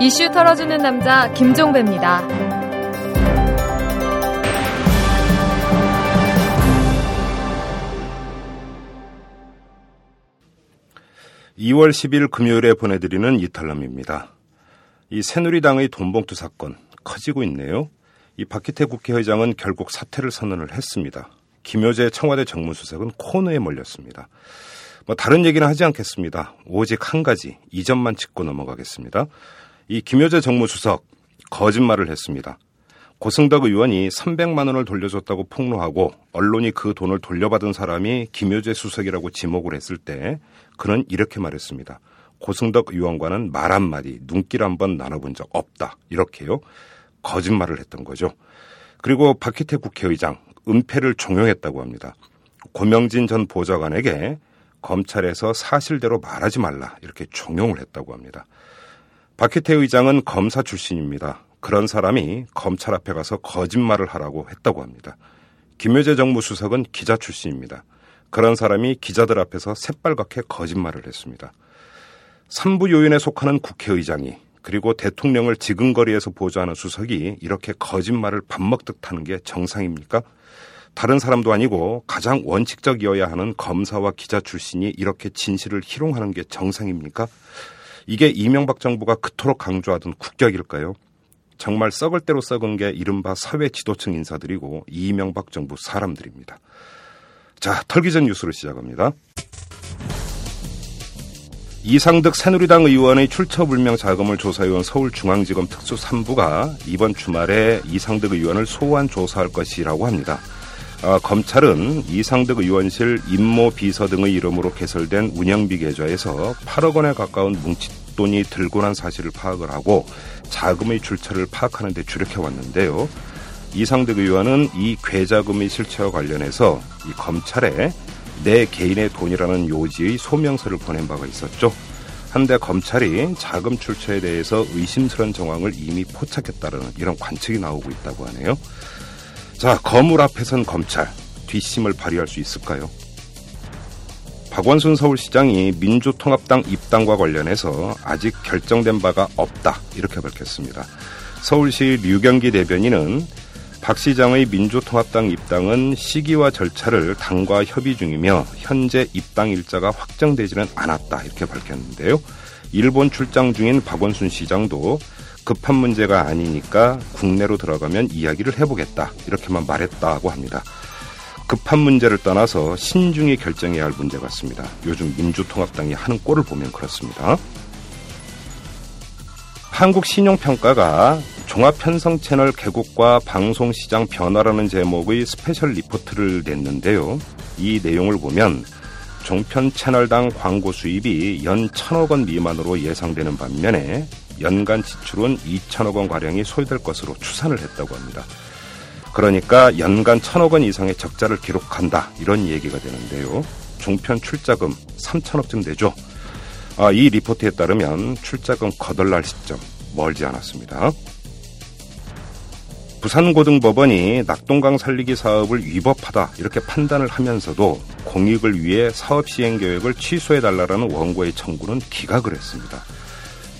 이슈 털어주는 남자 김종배입니다. 2월 10일 금요일에 보내드리는 이탈남입니다. 이 새누리당의 돈봉투 사건 커지고 있네요. 이 박기태 국회의장은 결국 사퇴를 선언을 했습니다. 김효재 청와대 정무수석은 코너에 몰렸습니다. 뭐 다른 얘기는 하지 않겠습니다. 오직 한 가지 이 점만 짚고 넘어가겠습니다. 이 김효재 정무수석 거짓말을 했습니다. 고승덕 의원이 300만 원을 돌려줬다고 폭로하고 언론이 그 돈을 돌려받은 사람이 김효재 수석이라고 지목을 했을 때 그는 이렇게 말했습니다. 고승덕 의원과는 말 한마디, 눈길 한 번 나눠본 적 없다. 이렇게요. 거짓말을 했던 거죠. 그리고 박희태 국회의장 은폐를 종용했다고 합니다. 고명진 전 보좌관에게 검찰에서 사실대로 말하지 말라 이렇게 종용을 했다고 합니다. 박희태 의장은 검사 출신입니다. 그런 사람이 검찰 앞에 가서 거짓말을 하라고 했다고 합니다. 김효재 정무수석은 기자 출신입니다. 그런 사람이 기자들 앞에서 새빨갛게 거짓말을 했습니다. 삼부 요인에 속하는 국회의장이 그리고 대통령을 지근거리에서 보좌하는 수석이 이렇게 거짓말을 밥 먹듯 하는 게 정상입니까? 다른 사람도 아니고 가장 원칙적이어야 하는 검사와 기자 출신이 이렇게 진실을 희롱하는 게 정상입니까? 이게 이명박 정부가 그토록 강조하던 국격일까요? 정말 썩을 대로 썩은 게 이른바 사회 지도층 인사들이고 이명박 정부 사람들입니다. 자, 털기 전 뉴스로 시작합니다. 이상득 새누리당 의원의 출처불명 자금을 조사해온 서울중앙지검 특수 3부가 이번 주말에 이상득 의원을 소환 조사할 것이라고 합니다. 아, 검찰은 이상득 의원실 임모 비서 등의 이름으로 개설된 운영비 계좌에서 8억 원에 가까운 뭉칫돈이 들고 난 사실을 파악을 하고 자금의 출처를 파악하는 데 주력해 왔는데요. 이상득 의원은 이 괴자금의 실체와 관련해서 이 검찰에 내 개인의 돈이라는 요지의 소명서를 보낸 바가 있었죠. 한데 검찰이 자금 출처에 대해서 의심스러운 정황을 이미 포착했다는 이런 관측이 나오고 있다고 하네요. 자, 거물 앞에선 검찰 뒷심을 발휘할 수 있을까요? 박원순 서울시장이 민주통합당 입당과 관련해서 아직 결정된 바가 없다 이렇게 밝혔습니다. 서울시 류경기 대변인은 박 시장의 민주통합당 입당은 시기와 절차를 당과 협의 중이며 현재 입당 일자가 확정되지는 않았다 이렇게 밝혔는데요. 일본 출장 중인 박원순 시장도 급한 문제가 아니니까 국내로 들어가면 이야기를 해보겠다 이렇게만 말했다고 합니다. 급한 문제를 떠나서 신중히 결정해야 할 문제 같습니다. 요즘 민주통합당이 하는 꼴을 보면 그렇습니다. 한국신용평가가 종합편성 채널 개국과 방송시장 변화라는 제목의 special 리포트를 냈는데요. 이 내용을 보면 종편 채널당 광고 수입이 연 천억 원 미만으로 예상되는 반면에 연간 지출은 2천억 원 가량이 소요될 것으로 추산을 했다고 합니다. 그러니까 연간 천억 원 이상의 적자를 기록한다 이런 얘기가 되는데요. 종편 출자금 3천억쯤 되죠. 아, 이 리포트에 따르면 출자금 거덜날 시점 멀지 않았습니다. 부산고등법원이 낙동강 살리기 사업을 위법하다 이렇게 판단을 하면서도 공익을 위해 사업 시행 계획을 취소해 달라는 원고의 청구는 기각을 했습니다.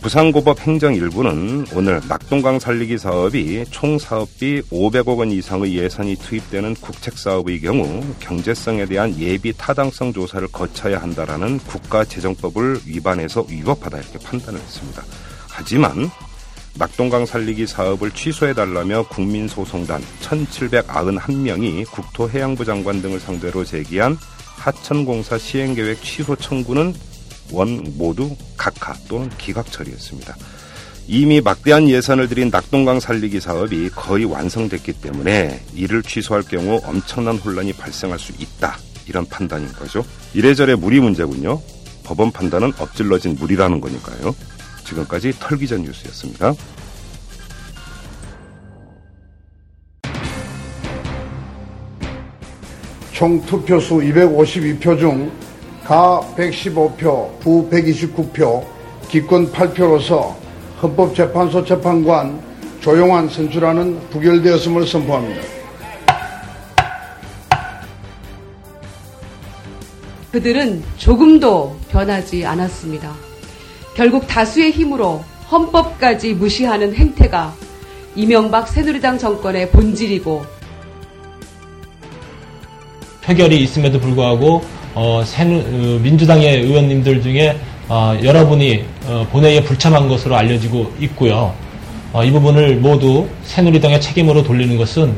부산고법 행정일부는 오늘 낙동강 살리기 사업이 총 사업비 500억 원 이상의 예산이 투입되는 국책 사업의 경우 경제성에 대한 예비 타당성 조사를 거쳐야 한다라는 국가재정법을 위반해서 위법하다 이렇게 판단을 했습니다. 하지만 낙동강 살리기 사업을 취소해달라며 국민소송단 1791명이 국토해양부 장관 등을 상대로 제기한 하천공사 시행계획 취소 청구는 원 모두 각하 또는 기각 처리했습니다. 이미 막대한 예산을 들인 낙동강 살리기 사업이 거의 완성됐기 때문에 이를 취소할 경우 엄청난 혼란이 발생할 수 있다. 이런 판단인 거죠. 이래저래 무리 문제군요. 법원 판단은 엎질러진 무리라는 거니까요. 지금까지 털기전 뉴스였습니다. 총 투표수 252표 중 가 115표, 부 129표, 기권 8표로서 헌법재판소 재판관 조용한 선출하는 부결되었음을 선포합니다. 그들은 조금도 변하지 않았습니다. 결국 다수의 힘으로 헌법까지 무시하는 행태가 이명박 새누리당 정권의 본질이고 표결이 있음에도 불구하고 어, 새누, 어, 민주당의 의원님들 중에 어, 여러분이 어, 본회의에 불참한 것으로 알려지고 있고요. 어, 이 부분을 모두 새누리당의 책임으로 돌리는 것은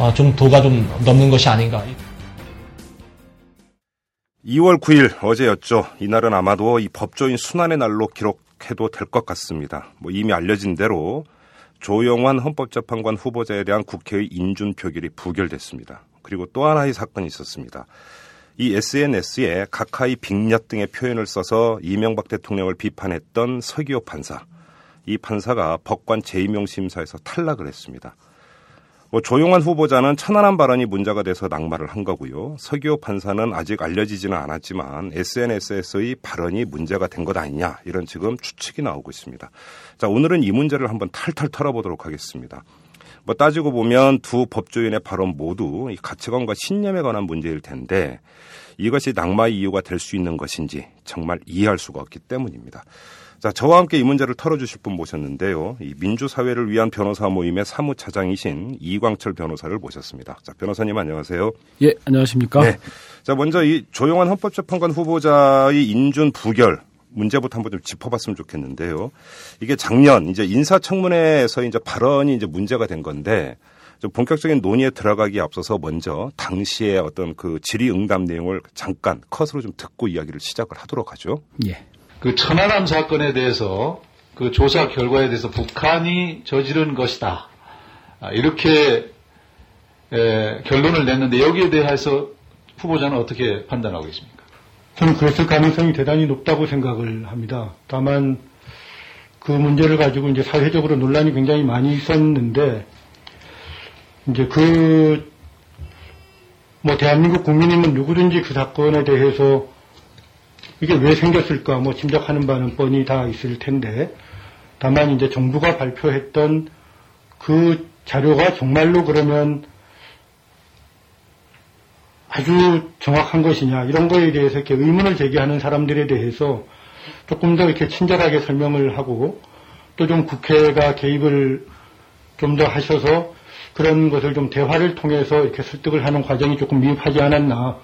어, 좀 도가 좀 넘는 것이 아닌가. 2월 9일 어제였죠. 이날은 아마도 이 법조인 순환의 날로 기록해도 될 것 같습니다. 뭐 이미 알려진 대로 조영환 헌법재판관 후보자에 대한 국회의 인준 표결이 부결됐습니다. 그리고 또 하나의 사건이 있었습니다. 이 SNS에 각하의 빅엿 등의 표현을 써서 이명박 대통령을 비판했던 서기호 판사. 이 판사가 법관 재임용 심사에서 탈락을 했습니다. 뭐 조용한 후보자는 천안함 발언이 문제가 돼서 낙마를 한 거고요. 서기호 판사는 아직 알려지지는 않았지만 SNS에서의 발언이 문제가 된 것 아니냐 이런 지금 추측이 나오고 있습니다. 자 오늘은 이 문제를 한번 탈탈 털어보도록 하겠습니다. 뭐 따지고 보면 두 법조인의 발언 모두 가치관과 신념에 관한 문제일 텐데 이것이 낙마의 이유가 될 수 있는 것인지 정말 이해할 수가 없기 때문입니다. 자, 저와 함께 이 문제를 털어주실 분 모셨는데요. 이 민주사회를 위한 변호사 모임의 사무차장이신 이광철 변호사를 모셨습니다. 자, 변호사님 안녕하세요. 예, 안녕하십니까. 네. 자, 먼저 이 조용한 헌법재판관 후보자의 인준 부결 문제부터 한번 좀 짚어봤으면 좋겠는데요. 이게 작년 이제 인사청문회에서 이제 발언이 이제 문제가 된 건데 좀 본격적인 논의에 들어가기 앞서서 먼저 당시의 어떤 그 질의응답 내용을 잠깐 컷으로 좀 듣고 이야기를 시작을 하도록 하죠. 예. 그 천안함 사건에 대해서 그 조사 결과에 대해서 북한이 저지른 것이다. 아, 이렇게 에, 결론을 냈는데 여기에 대해서 후보자는 어떻게 판단하고 있습니까? 저는 그랬을 가능성이 대단히 높다고 생각을 합니다. 다만 그 문제를 가지고 이제 사회적으로 논란이 굉장히 많이 있었는데 이제 그 뭐 대한민국 국민이면 누구든지 그 사건에 대해서 이게 왜 생겼을까 뭐 짐작하는 바는 뻔히 다 있을 텐데 다만 이제 정부가 발표했던 그 자료가 정말로 그러면 아주 정확한 것이냐 이런 거에 대해서 이렇게 의문을 제기하는 사람들에 대해서 조금 더 이렇게 친절하게 설명을 하고 또 좀 국회가 개입을 좀 더 하셔서 그런 것을 좀 대화를 통해서 이렇게 설득을 하는 과정이 조금 미흡하지 않았나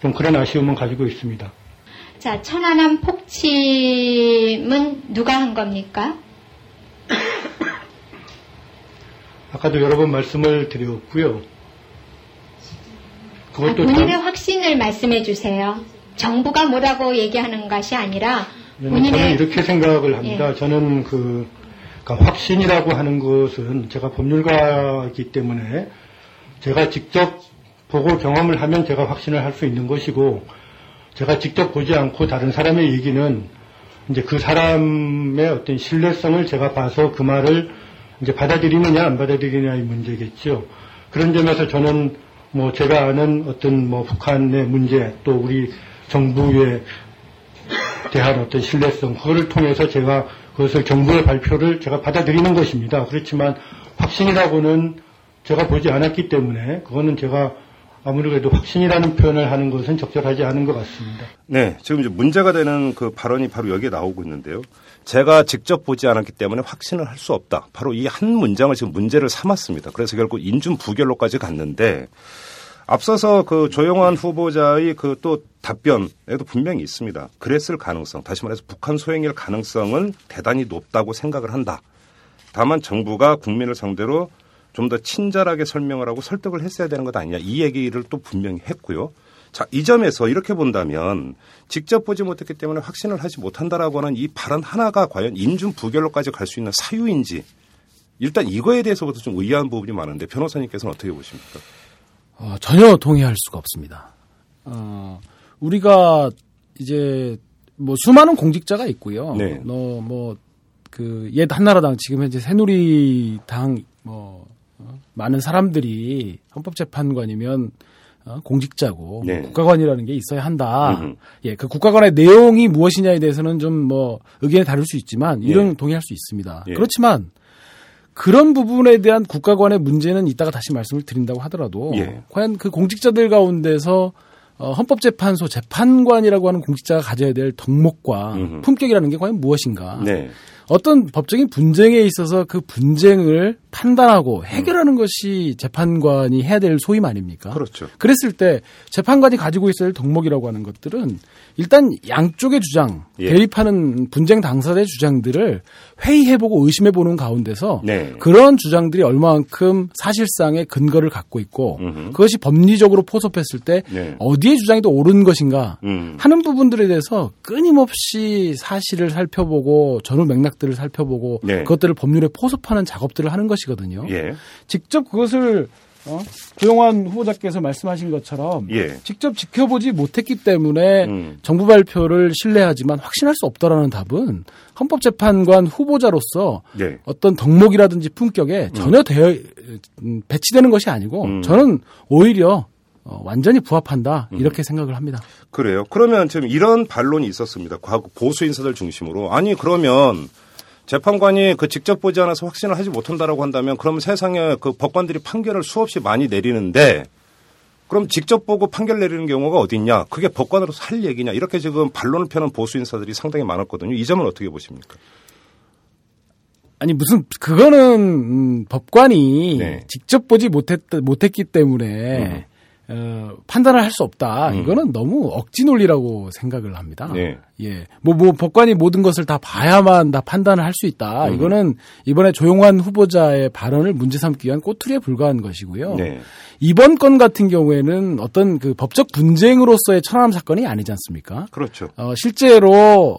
좀 그런 아쉬움은 가지고 있습니다. 자, 천안함 폭침은 누가 한 겁니까? 아까도 여러 번 말씀을 드렸고요. 그것도 아, 본인의 참... 확신을 말씀해 주세요. 정부가 뭐라고 얘기하는 것이 아니라 본인의... 저는 이렇게 생각을 합니다. 예. 저는 그 그러니까 확신이라고 하는 것은 제가 법률가이기 때문에 제가 직접 보고 경험을 하면 제가 확신을 할 수 있는 것이고 제가 직접 보지 않고 다른 사람의 얘기는 이제 그 사람의 어떤 신뢰성을 제가 봐서 그 말을 이제 받아들이느냐 안 받아들이느냐의 문제겠죠. 그런 점에서 저는 뭐 제가 아는 어떤 뭐 북한의 문제 또 우리 정부에 대한 어떤 신뢰성 그거를 통해서 제가 그것을 정부의 발표를 제가 받아들이는 것입니다. 그렇지만 확신이라고는 제가 보지 않았기 때문에 그거는 제가 아무래도 확신이라는 표현을 하는 것은 적절하지 않은 것 같습니다. 네, 지금 이제 문제가 되는 그 발언이 바로 여기에 나오고 있는데요. 제가 직접 보지 않았기 때문에 확신을 할 수 없다. 바로 이 한 문장을 지금 문제를 삼았습니다. 그래서 결국 인준 부결로까지 갔는데 앞서서 그 조영환 후보자의 그 또 답변에도 분명히 있습니다. 그랬을 가능성, 다시 말해서 북한 소행일 가능성은 대단히 높다고 생각을 한다. 다만 정부가 국민을 상대로 좀 더 친절하게 설명을 하고 설득을 했어야 되는 것 아니냐 이 얘기를 또 분명히 했고요. 자, 이 점에서 이렇게 본다면 직접 보지 못했기 때문에 확신을 하지 못한다라고 하는 이 발언 하나가 과연 인준 부결로까지 갈 수 있는 사유인지 일단 이거에 대해서부터 좀 의아한 부분이 많은데 변호사님께서는 어떻게 보십니까? 어, 전혀 동의할 수가 없습니다. 어, 우리가 이제 뭐 수많은 공직자가 있고요. 네. 너뭐그 옛 한나라당 지금 현재 새누리당 뭐 어? 많은 사람들이 헌법재판관이면 어, 공직자고 네. 국가관이라는 게 있어야 한다. 음흠. 예, 그 국가관의 내용이 무엇이냐에 대해서는 좀 뭐 의견이 다를 수 있지만 이런 예. 동의할 수 있습니다. 예. 그렇지만 그런 부분에 대한 국가관의 문제는 이따가 다시 말씀을 드린다고 하더라도 예. 과연 그 공직자들 가운데서 어, 헌법재판소 재판관이라고 하는 공직자가 가져야 될 덕목과 음흠. 품격이라는 게 과연 무엇인가? 네. 어떤 법적인 분쟁에 있어서 그 분쟁을 판단하고 해결하는 음. 것이 재판관이 해야 될 소임 아닙니까? 그렇죠. 그랬을 때 재판관이 가지고 있어야 할 덕목이라고 하는 것들은 일단 양쪽의 주장, 예. 대립하는 분쟁 당사자의 주장들을 회의해보고 의심해보는 가운데서 네. 그런 주장들이 얼마만큼 사실상의 근거를 갖고 있고 음흠. 그것이 법리적으로 포섭했을 때 네. 어디에 주장이 더 옳은 것인가 음. 하는 부분들에 대해서 끊임없이 사실을 살펴보고 전후 맥락들을 살펴보고 네. 그것들을 법률에 포섭하는 작업들을 하는 것이 거든요. 예. 직접 그것을 어? 조영환 후보자께서 말씀하신 것처럼 예. 직접 지켜보지 못했기 때문에 음. 정부 발표를 신뢰하지만 확신할 수 없다라는 답은 헌법재판관 후보자로서 예. 어떤 덕목이라든지 품격에 음. 전혀 음, 배치되는 것이 아니고 음. 저는 오히려 어, 완전히 부합한다 음. 이렇게 생각을 합니다. 그래요. 그러면 지금 이런 반론이 있었습니다. 과거 보수 인사들 중심으로 아니 그러면 재판관이 그 직접 보지 않아서 확신을 하지 못한다라고 한다면 그럼 세상에 그 법관들이 판결을 수없이 많이 내리는데 그럼 직접 보고 판결 내리는 경우가 어디 있냐? 그게 법관으로서 할 얘기냐? 이렇게 지금 반론을 펴는 보수 인사들이 상당히 많았거든요. 이 점은 어떻게 보십니까? 아니 무슨 그거는 음, 법관이 네. 직접 보지 못했 못했기 때문에 음. 어, 판단을 할 수 없다. 음. 이거는 너무 억지 논리라고 생각을 합니다. 네. 예. 뭐, 뭐, 법관이 모든 것을 다 봐야만 다 판단을 할 수 있다. 음. 이거는 이번에 조용환 후보자의 발언을 문제 삼기 위한 꼬투리에 불과한 것이고요. 네. 이번 건 같은 경우에는 어떤 그 법적 분쟁으로서의 천안함 사건이 아니지 않습니까? 그렇죠. 어, 실제로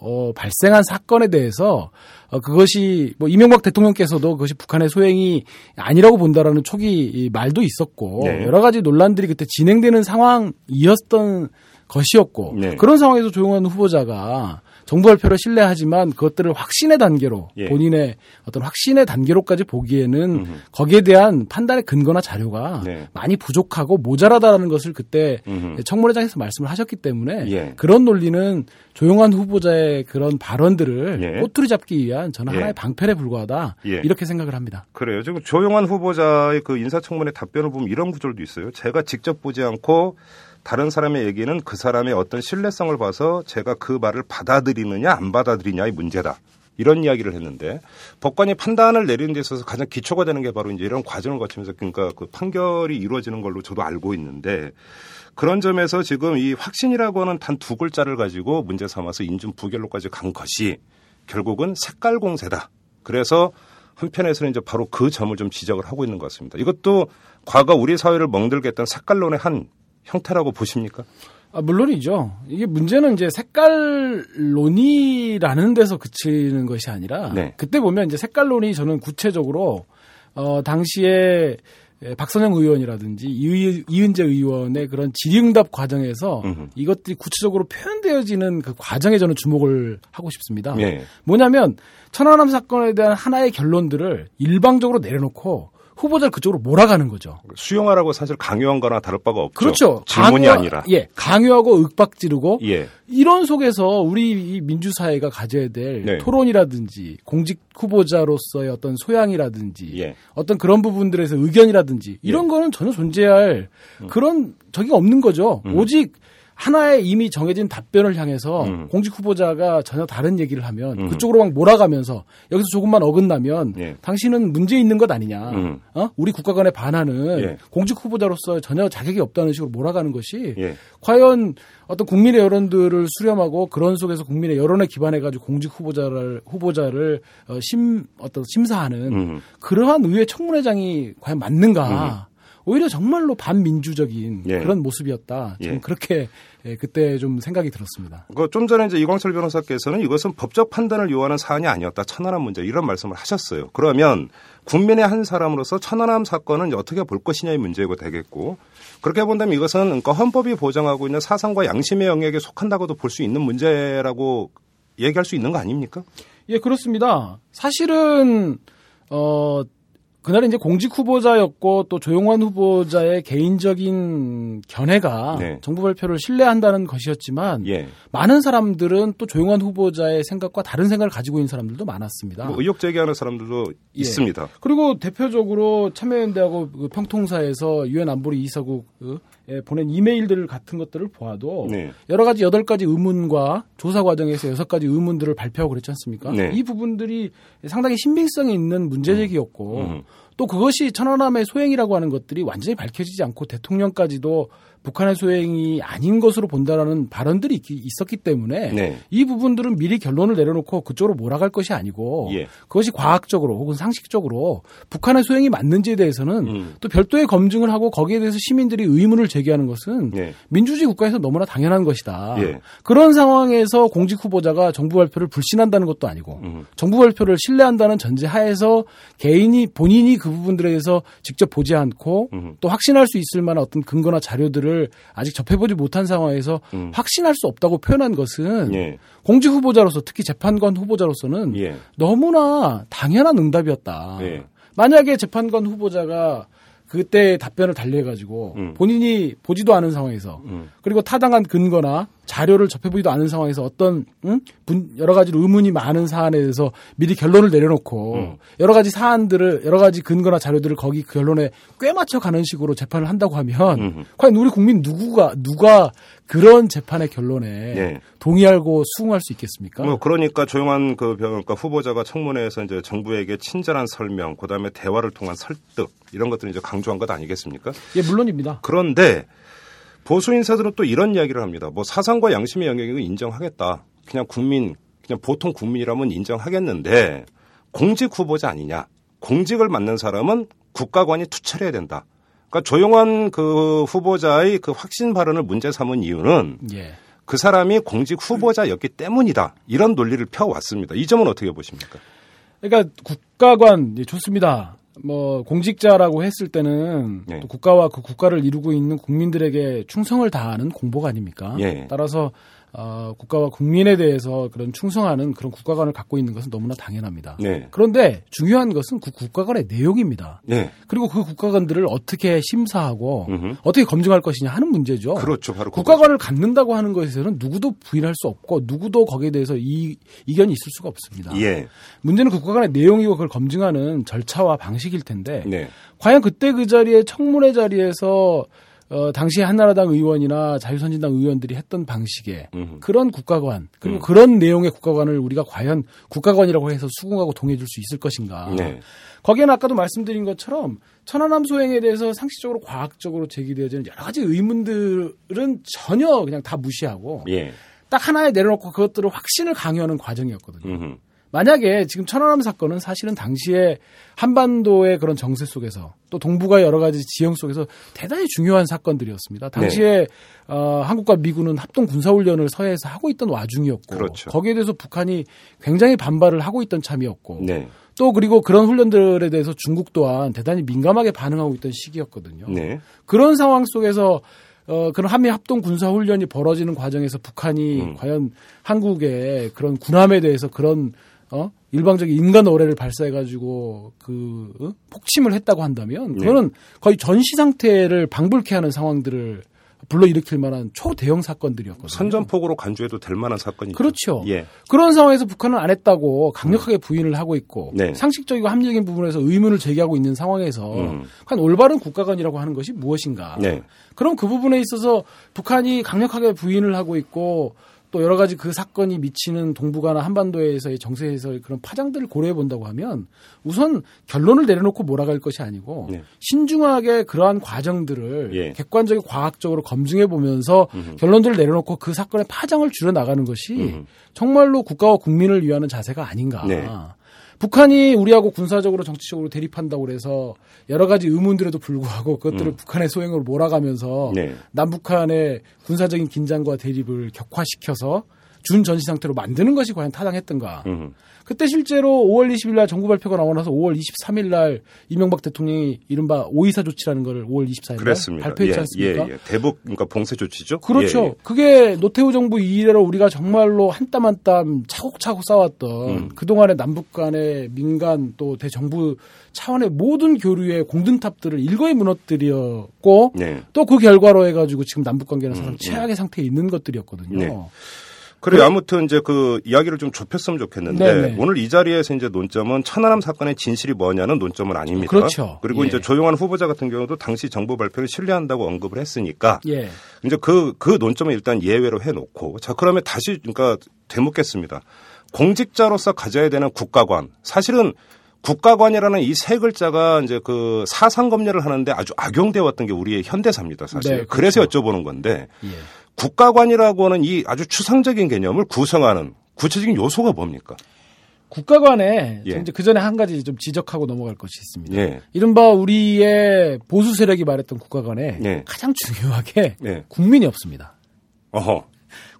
어, 발생한 사건에 대해서 어, 그것이 뭐 이명박 대통령께서도 그것이 북한의 소행이 아니라고 본다라는 초기 말도 있었고 네. 여러 가지 논란들이 그때 진행되는 상황이었던 것이었고 네. 그런 상황에서 조용한 후보자가 정부 발표를 신뢰하지만 그것들을 확신의 단계로 예. 본인의 어떤 확신의 단계로까지 보기에는 음흠. 거기에 대한 판단의 근거나 자료가 네. 많이 부족하고 모자라다라는 것을 그때 음흠. 청문회장에서 말씀을 하셨기 때문에 예. 그런 논리는 조용한 후보자의 그런 발언들을 예. 꼬투리 잡기 위한 저는 예. 하나의 방패에 불과하다 예. 이렇게 생각을 합니다. 그래요. 지금 조용한 후보자의 그 인사청문회 답변을 보면 이런 구절도 있어요. 제가 직접 보지 않고 다른 사람의 얘기는 그 사람의 어떤 신뢰성을 봐서 제가 그 말을 받아들이느냐 안 받아들이냐의 문제다. 이런 이야기를 했는데 법관이 판단을 내리는 데 있어서 가장 기초가 되는 게 바로 이제 이런 과정을 거치면서 그러니까 그 판결이 이루어지는 걸로 저도 알고 있는데 그런 점에서 지금 이 확신이라고 하는 단 두 글자를 가지고 문제 삼아서 인준 부결로까지 간 것이 결국은 색깔 공세다. 그래서 한편에서는 이제 바로 그 점을 좀 지적을 하고 있는 것 같습니다. 이것도 과거 우리 사회를 멍들게 했던 색깔론의 한 형태라고 보십니까? 아, 물론이죠. 이게 문제는 이제 색깔론이라는 데서 그치는 것이 아니라 네. 그때 보면 이제 색깔론이 저는 구체적으로 어 당시에 박선영 의원이라든지 이은재 의원의 그런 질의응답 과정에서 음흠. 이것들이 구체적으로 표현되어지는 그 과정에 저는 주목을 하고 싶습니다. 네. 뭐냐면 천안함 사건에 대한 하나의 결론들을 일방적으로 내려놓고 후보자를 그쪽으로 몰아가는 거죠. 수용하라고 사실 강요한 거나 다를 바가 없죠. 그렇죠. 질문이 강요, 아니라. 예. 강요하고 윽박 지르고 예. 이런 속에서 우리 민주사회가 가져야 될 네. 토론이라든지 공직 후보자로서의 어떤 소양이라든지 예. 어떤 그런 부분들에서 의견이라든지 이런 예. 거는 전혀 존재할 음. 그런 적이 없는 거죠. 음. 오직 하나의 이미 정해진 답변을 향해서 음. 공직 후보자가 전혀 다른 얘기를 하면 음. 그쪽으로 막 몰아가면서 여기서 조금만 어긋나면 예. 당신은 문제 있는 것 아니냐. 음. 어? 우리 국가 간에 반하는 예. 공직 후보자로서 전혀 자격이 없다는 식으로 몰아가는 것이 예. 과연 어떤 국민의 여론들을 수렴하고 그런 속에서 국민의 여론에 기반해 가지고 공직 후보자를 후보자를 어, 심 어떤 심사하는 음. 그러한 의회 청문회장이 과연 맞는가? 음. 오히려 정말로 반민주적인 예. 그런 모습이었다. 좀 예. 그렇게 예, 그때 좀 생각이 들었습니다. 그 좀 전에 이제 이광철 변호사께서는 이것은 법적 판단을 요하는 사안이 아니었다. 천안함 문제 이런 말씀을 하셨어요. 그러면 국민의 한 사람으로서 천안함 사건은 어떻게 볼 것이냐의 문제가 되겠고 그렇게 본다면 이것은 그러니까 헌법이 보장하고 있는 사상과 양심의 영역에 속한다고도 볼 수 있는 문제라고 얘기할 수 있는 거 아닙니까? 예, 그렇습니다. 사실은 어 그날은 이제 공직 후보자였고 또 조용환 후보자의 개인적인 견해가 네. 정부 발표를 신뢰한다는 것이었지만 예. 많은 사람들은 또 조용환 후보자의 생각과 다른 생각을 가지고 있는 사람들도 많았습니다. 뭐 의혹 제기하는 사람들도 예. 있습니다. 그리고 대표적으로 참여연대하고 그 평통사에서 유엔 안보리 이사국 그 예, 보낸 이메일들 같은 것들을 보아도 네. 여러 가지 여덟 가지 의문과 조사 과정에서 여섯 가지 의문들을 발표하고 그랬지 않습니까? 네. 이 부분들이 상당히 신빙성이 있는 문제 제기였고 음. 음. 또 그것이 천안함의 소행이라고 하는 것들이 완전히 밝혀지지 않고 대통령까지도 북한의 소행이 아닌 것으로 본다라는 발언들이 있었기 때문에 네. 이 부분들은 미리 결론을 내려놓고 그쪽으로 몰아갈 것이 아니고 예. 그것이 과학적으로 혹은 상식적으로 북한의 소행이 맞는지에 대해서는 음. 또 별도의 검증을 하고 거기에 대해서 시민들이 의문을 제기하는 것은 네. 민주주의 국가에서 너무나 당연한 것이다. 예. 그런 상황에서 공직 후보자가 정부 발표를 불신한다는 것도 아니고 음. 정부 발표를 신뢰한다는 전제 하에서 개인이 본인이 그 부분들에 대해서 직접 보지 않고 음. 또 확신할 수 있을 만한 어떤 근거나 자료들을 것을 아직 접해보지 못한 상황에서 음. 확신할 수 없다고 표현한 것은 예. 공직 후보자로서 특히 재판관 후보자로서는 예. 너무나 당연한 응답이었다. 예. 만약에 재판관 후보자가 그때 답변을 달리해가지고 음. 본인이 보지도 않은 상황에서 음. 그리고 타당한 근거나 자료를 접해보지도 않은 상황에서 어떤 응? 분, 여러 가지 의문이 많은 사안에 대해서 미리 결론을 내려놓고 음. 여러 가지 사안들을 여러 가지 근거나 자료들을 거기 그 결론에 꽤 맞춰 가는 식으로 재판을 한다고 하면 음. 과연 우리 국민 누구가 누가 그런 재판의 결론에 네. 동의하고 수긍할 수 있겠습니까? 뭐 그러니까 조용한 그 그러니까 후보자가 청문회에서 이제 정부에게 친절한 설명, 그다음에 대화를 통한 설득 이런 것들을 이제 강조한 것 아니겠습니까? 예, 물론입니다. 그런데 보수 인사들은 또 이런 이야기를 합니다. 뭐 사상과 양심의 영역을 인정하겠다. 그냥 국민, 그냥 보통 국민이라면 인정하겠는데 공직 후보자 아니냐. 공직을 맡는 사람은 국가관이 투철해야 된다. 그러니까 조용한 그 후보자의 그 확신 발언을 문제 삼은 이유는 예. 그 사람이 공직 후보자였기 때문이다. 이런 논리를 펴왔습니다. 이 점은 어떻게 보십니까? 그러니까 국가관 예, 좋습니다. 뭐 공직자라고 했을 때는 네. 또 국가와 그 국가를 이루고 있는 국민들에게 충성을 다하는 공복 아닙니까? 예. 따라서 어, 국가와 국민에 대해서 그런 충성하는 그런 국가관을 갖고 있는 것은 너무나 당연합니다. 네. 그런데 중요한 것은 그 국가관의 내용입니다. 네. 그리고 그 국가관들을 어떻게 심사하고 음흠. 어떻게 검증할 것이냐 하는 문제죠. 그렇죠. 바로 국가관을 그거죠. 갖는다고 하는 것에서는 누구도 부인할 수 없고 누구도 거기에 대해서 이, 이견이 있을 수가 없습니다. 예. 문제는 그 국가관의 내용이고 그걸 검증하는 절차와 방식일 텐데 네. 과연 그때 그 자리에 청문회 자리에서 어, 당시 한나라당 의원이나 자유선진당 의원들이 했던 방식의 음흠. 그런 국가관 그리고 음. 그런 내용의 국가관을 우리가 과연 국가관이라고 해서 수긍하고 동의해줄 수 있을 것인가. 네. 거기에는 아까도 말씀드린 것처럼 천안함 소행에 대해서 상식적으로 과학적으로 제기되어지는 여러 가지 의문들은 전혀 그냥 다 무시하고 예. 딱 하나에 내려놓고 그것들을 확신을 강요하는 과정이었거든요. 음흠. 만약에 지금 천안함 사건은 사실은 당시에 한반도의 그런 정세 속에서 또 동북아 여러 가지 지형 속에서 대단히 중요한 사건들이었습니다. 당시에 네. 어, 한국과 미군은 합동 군사훈련을 서해에서 하고 있던 와중이었고 그렇죠. 거기에 대해서 북한이 굉장히 반발을 하고 있던 참이었고 네. 또 그리고 그런 훈련들에 대해서 중국 또한 대단히 민감하게 반응하고 있던 시기였거든요. 네. 그런 상황 속에서 어, 그런 한미 합동 군사 훈련이 벌어지는 과정에서 북한이 음. 과연 한국의 그런 군함에 대해서 그런 어? 일방적인 인간 어뢰를 발사해가지고 그 어? 폭침을 했다고 한다면 네. 그거는 네. 거의 전시 상태를 방불케 하는 상황들을 불러일으킬 만한 초대형 사건들이었거든요. 선전폭으로 간주해도 될 만한 사건이죠. 그렇죠. 예. 그런 상황에서 북한은 안 했다고 강력하게 부인을 하고 있고 네. 상식적이고 합리적인 부분에서 의문을 제기하고 있는 상황에서 음. 한 올바른 국가관이라고 하는 것이 무엇인가. 네. 그럼 그 부분에 있어서 북한이 강력하게 부인을 하고 있고 또 여러 가지 그 사건이 미치는 동북아나 한반도에서의 정세에서의 그런 파장들을 고려해 본다고 하면 우선 결론을 내려놓고 몰아갈 것이 아니고 네. 신중하게 그러한 과정들을 예. 객관적이고 과학적으로 검증해 보면서 음흠. 결론들을 내려놓고 그 사건의 파장을 줄여 나가는 것이 음흠. 정말로 국가와 국민을 위하는 자세가 아닌가. 네. 북한이 우리하고 군사적으로 정치적으로 대립한다고 그래서 여러 가지 의문들에도 불구하고 그것들을 음. 북한의 소행으로 몰아가면서 네. 남북한의 군사적인 긴장과 대립을 격화시켜서 준 전시 상태로 만드는 것이 과연 타당했던가. 음. 그때 실제로 5월 20일 날 정부 발표가 나오고 나서 5월 23일 날 이명박 대통령이 이른바 오이사 조치라는 걸 5월 24일 날 발표했지 예, 않습니까? 예, 예. 대북 그러니까 봉쇄 조치죠. 그렇죠. 예, 예. 그게 노태우 정부 이래로 우리가 정말로 한 땀 한 땀 차곡차곡 쌓았던 음. 그동안의 남북 간의 민간 또 대정부 차원의 모든 교류의 공든탑들을 일거에 무너뜨렸고 네. 또그 결과로 해가지고 지금 남북 관계는 음, 음, 최악의 상태에 있는 것들이었거든요. 네. 그래 아무튼 이제 그 이야기를 좀 좁혔으면 좋겠는데 네네. 오늘 이 자리에서 이제 논점은 천안함 사건의 진실이 뭐냐는 논점은 아닙니다. 그렇죠. 그리고 예. 이제 조용한 후보자 같은 경우도 당시 정부 발표를 신뢰한다고 언급을 했으니까 예. 이제 그그 그 논점은 일단 예외로 해놓고 자 그러면 다시 그러니까 되묻겠습니다. 공직자로서 가져야 되는 국가관 사실은 국가관이라는 이 세 글자가 이제 그 사상 검열을 하는데 아주 악용되어 왔던 게 우리의 현대사입니다, 사실. 네, 그렇죠. 그래서 여쭤보는 건데 예. 국가관이라고 하는 이 아주 추상적인 개념을 구성하는 구체적인 요소가 뭡니까? 국가관에 예. 이제 그 전에 한 가지 좀 지적하고 넘어갈 것이 있습니다. 예. 이른바 우리의 보수 세력이 말했던 국가관에 예. 가장 중요하게 예. 국민이 없습니다. 어허.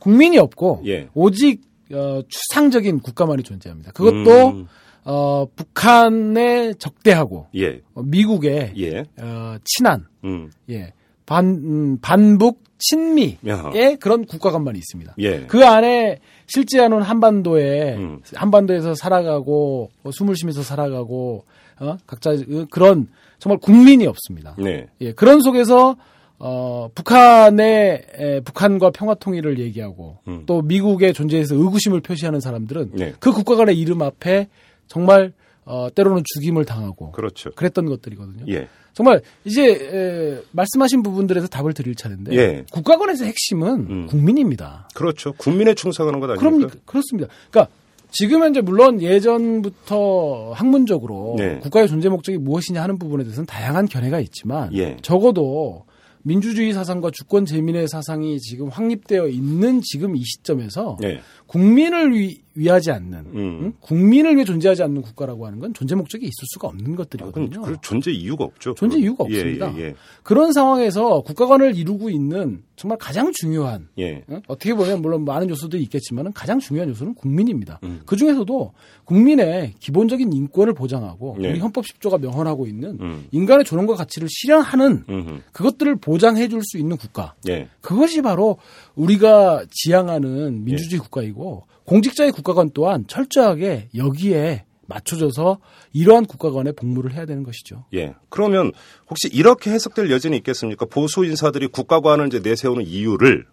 국민이 없고 예. 오직 어, 추상적인 국가만이 존재합니다. 그것도 음. 어, 북한에 적대하고 예. 어, 미국에 예. 어, 친한 음. 예. 반 음, 반북 친미의 야하. 그런 국가관만이 있습니다. 예. 그 안에 실제하는 한반도에 음. 한반도에서 살아가고 어, 숨을 쉬면서 살아가고 어? 각자 그런 정말 국민이 없습니다. 네. 예, 그런 속에서 어, 북한의 에, 북한과 평화 통일을 얘기하고 음. 또 미국의 존재에서 의구심을 표시하는 사람들은 네. 그 국가간의 이름 앞에 정말 어, 때로는 죽임을 당하고 그렇죠. 그랬던 것들이거든요. 예. 정말 이제 에, 말씀하신 부분들에서 답을 드릴 차례인데 예. 국가관에서 핵심은 음. 국민입니다. 그렇죠. 국민에 충성하는 것 아닙니까? 그럼, 그렇습니다. 그러니까 지금 현재 물론 예전부터 학문적으로 네. 국가의 존재 목적이 무엇이냐 하는 부분에 대해서는 다양한 견해가 있지만 예. 적어도 민주주의 사상과 주권 재민의 사상이 지금 확립되어 있는 지금 이 시점에서 네. 국민을 위, 위하지 않는 음. 응? 국민을 위해 존재하지 않는 국가라고 하는 건 존재 목적이 있을 수가 없는 것들이거든요. 아, 존재 이유가 없죠. 존재 이유가 예, 없습니다. 예, 예. 그런 상황에서 국가관을 이루고 있는 정말 가장 중요한 예. 응? 어떻게 보면 물론 많은 요소들이 있겠지만 가장 중요한 요소는 국민입니다. 음. 그 중에서도 국민의 기본적인 인권을 보장하고 네. 우리 헌법 10조가 명언하고 있는 음. 인간의 존엄과 가치를 실현하는 음흠. 그것들을 보장해 줄 수 있는 국가. 예. 그것이 바로 우리가 지향하는 민주주의 예. 국가이고 공직자의 국가관 또한 철저하게 여기에 맞춰져서 이러한 국가관에 복무를 해야 되는 것이죠. 예. 그러면 혹시 이렇게 해석될 여지는 있겠습니까? 보수 인사들이 국가관을 이제 내세우는 이유를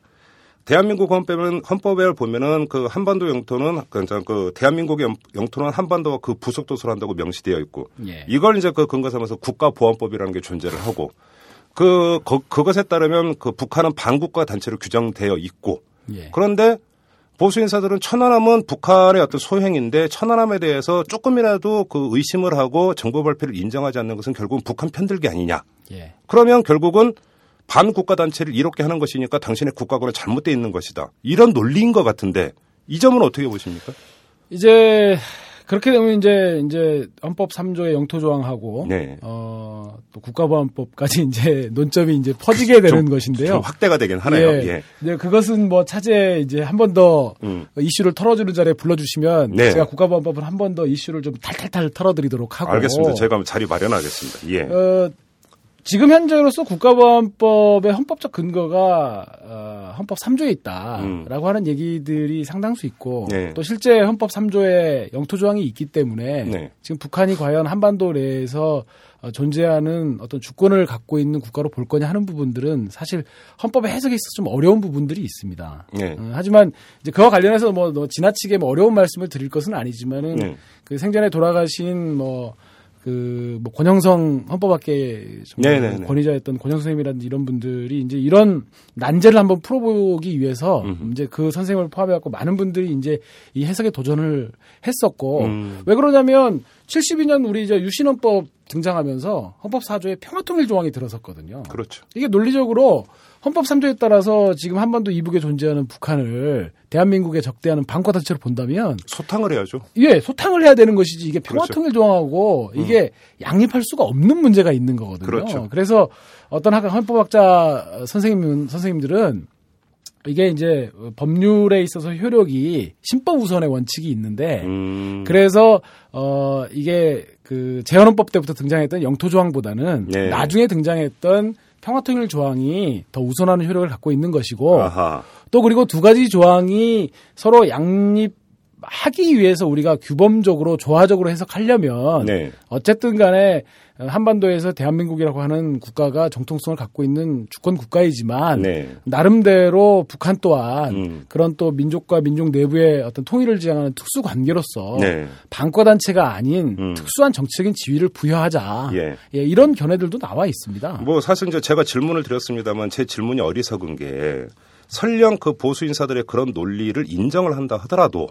대한민국 헌법은 헌법에 보면은 그 한반도 영토는 그러니까 그 대한민국의 영토는 한반도와 그 부속 도서를 한다고 명시되어 있고 예. 이걸 이제 그 근거 삼아서 국가보안법이라는 게 존재를 하고 그 거, 그것에 따르면 그 북한은 반국가 단체로 규정되어 있고 예. 그런데 보수 인사들은 천안함은 북한의 어떤 소행인데 천안함에 대해서 조금이라도 그 의심을 하고 정보 발표를 인정하지 않는 것은 결국은 북한 편들기 아니냐. 예. 그러면 결국은 반국가 단체를 이렇게 하는 것이니까 당신의 국가권은 잘못되어 있는 것이다. 이런 논리인 것 같은데 이 점은 어떻게 보십니까? 이제 그렇게 되면 이제 이제 헌법 3조의 영토 조항하고 네. 어, 또 국가보안법까지 이제 논점이 이제 퍼지게 되는 좀, 것인데요. 좀 확대가 되긴 하네요. 예. 예. 네, 그것은 뭐 차제 이제 한 번더 음. 이슈를 털어주는 자리에 불러주시면 네. 제가 국가보안법을 한 번 더 이슈를 좀 탈탈탈 털어드리도록 하고. 알겠습니다. 제가 자리 마련하겠습니다. 예. 어, 지금 현재로서 국가보안법의 헌법적 근거가 어, 헌법 3조에 있다라고 음. 하는 얘기들이 상당수 있고 네. 또 실제 헌법 3조에 영토 조항이 있기 때문에 네. 지금 북한이 과연 한반도 내에서 어, 존재하는 어떤 주권을 갖고 있는 국가로 볼 거냐 하는 부분들은 사실 헌법의 해석에 있어서 좀 어려운 부분들이 있습니다. 네. 어, 하지만 이제 그와 관련해서 뭐, 뭐 지나치게 뭐 어려운 말씀을 드릴 것은 아니지만은 네. 그 생전에 돌아가신 뭐 그 뭐 권영성 헌법학계 권위자였던 권영성 선생님이라든지 이런 분들이 이제 이런 난제를 한번 풀어보기 위해서 음흠. 이제 그 선생님을 포함해갖고 많은 분들이 이제 이 해석에 도전을 했었고 음. 왜 그러냐면 72년 우리 이제 유신헌법 등장하면서 헌법 4조에 평화통일 조항이 들어섰거든요. 그렇죠. 이게 논리적으로 헌법 3조에 따라서 지금 한반도 이북에 존재하는 북한을 대한민국에 적대하는 방과 단체로 본다면 소탕을 해야죠. 예, 소탕을 해야 되는 것이지 이게 평화통일 그렇죠. 조항하고 이게 음. 양립할 수가 없는 문제가 있는 거거든요. 그렇죠. 그래서 어떤 헌법학자 선생님 선생님들은 이게 이제 법률에 있어서 효력이 신법 우선의 원칙이 있는데 음. 그래서 어 이게 그 재헌헌법 때부터 등장했던 영토 조항보다는 네. 나중에 등장했던 평화통일 조항이 더 우선하는 효력을 갖고 있는 것이고 아하. 또 그리고 두 가지 조항이 서로 양립 하기 위해서 우리가 규범적으로 조화적으로 해석하려면 네. 어쨌든 간에 한반도에서 대한민국이라고 하는 국가가 정통성을 갖고 있는 주권 국가이지만 네. 나름대로 북한 또한 음. 그런 또 민족과 민족 내부의 어떤 통일을 지향하는 특수 관계로서 네. 반과 단체가 아닌 음. 특수한 정치적인 지위를 부여하자. 예. 예, 이런 견해들도 나와 있습니다. 뭐 사실 이제 제가 질문을 드렸습니다만 제 질문이 어리석은 게 설령 그 보수 인사들의 그런 논리를 인정을 한다 하더라도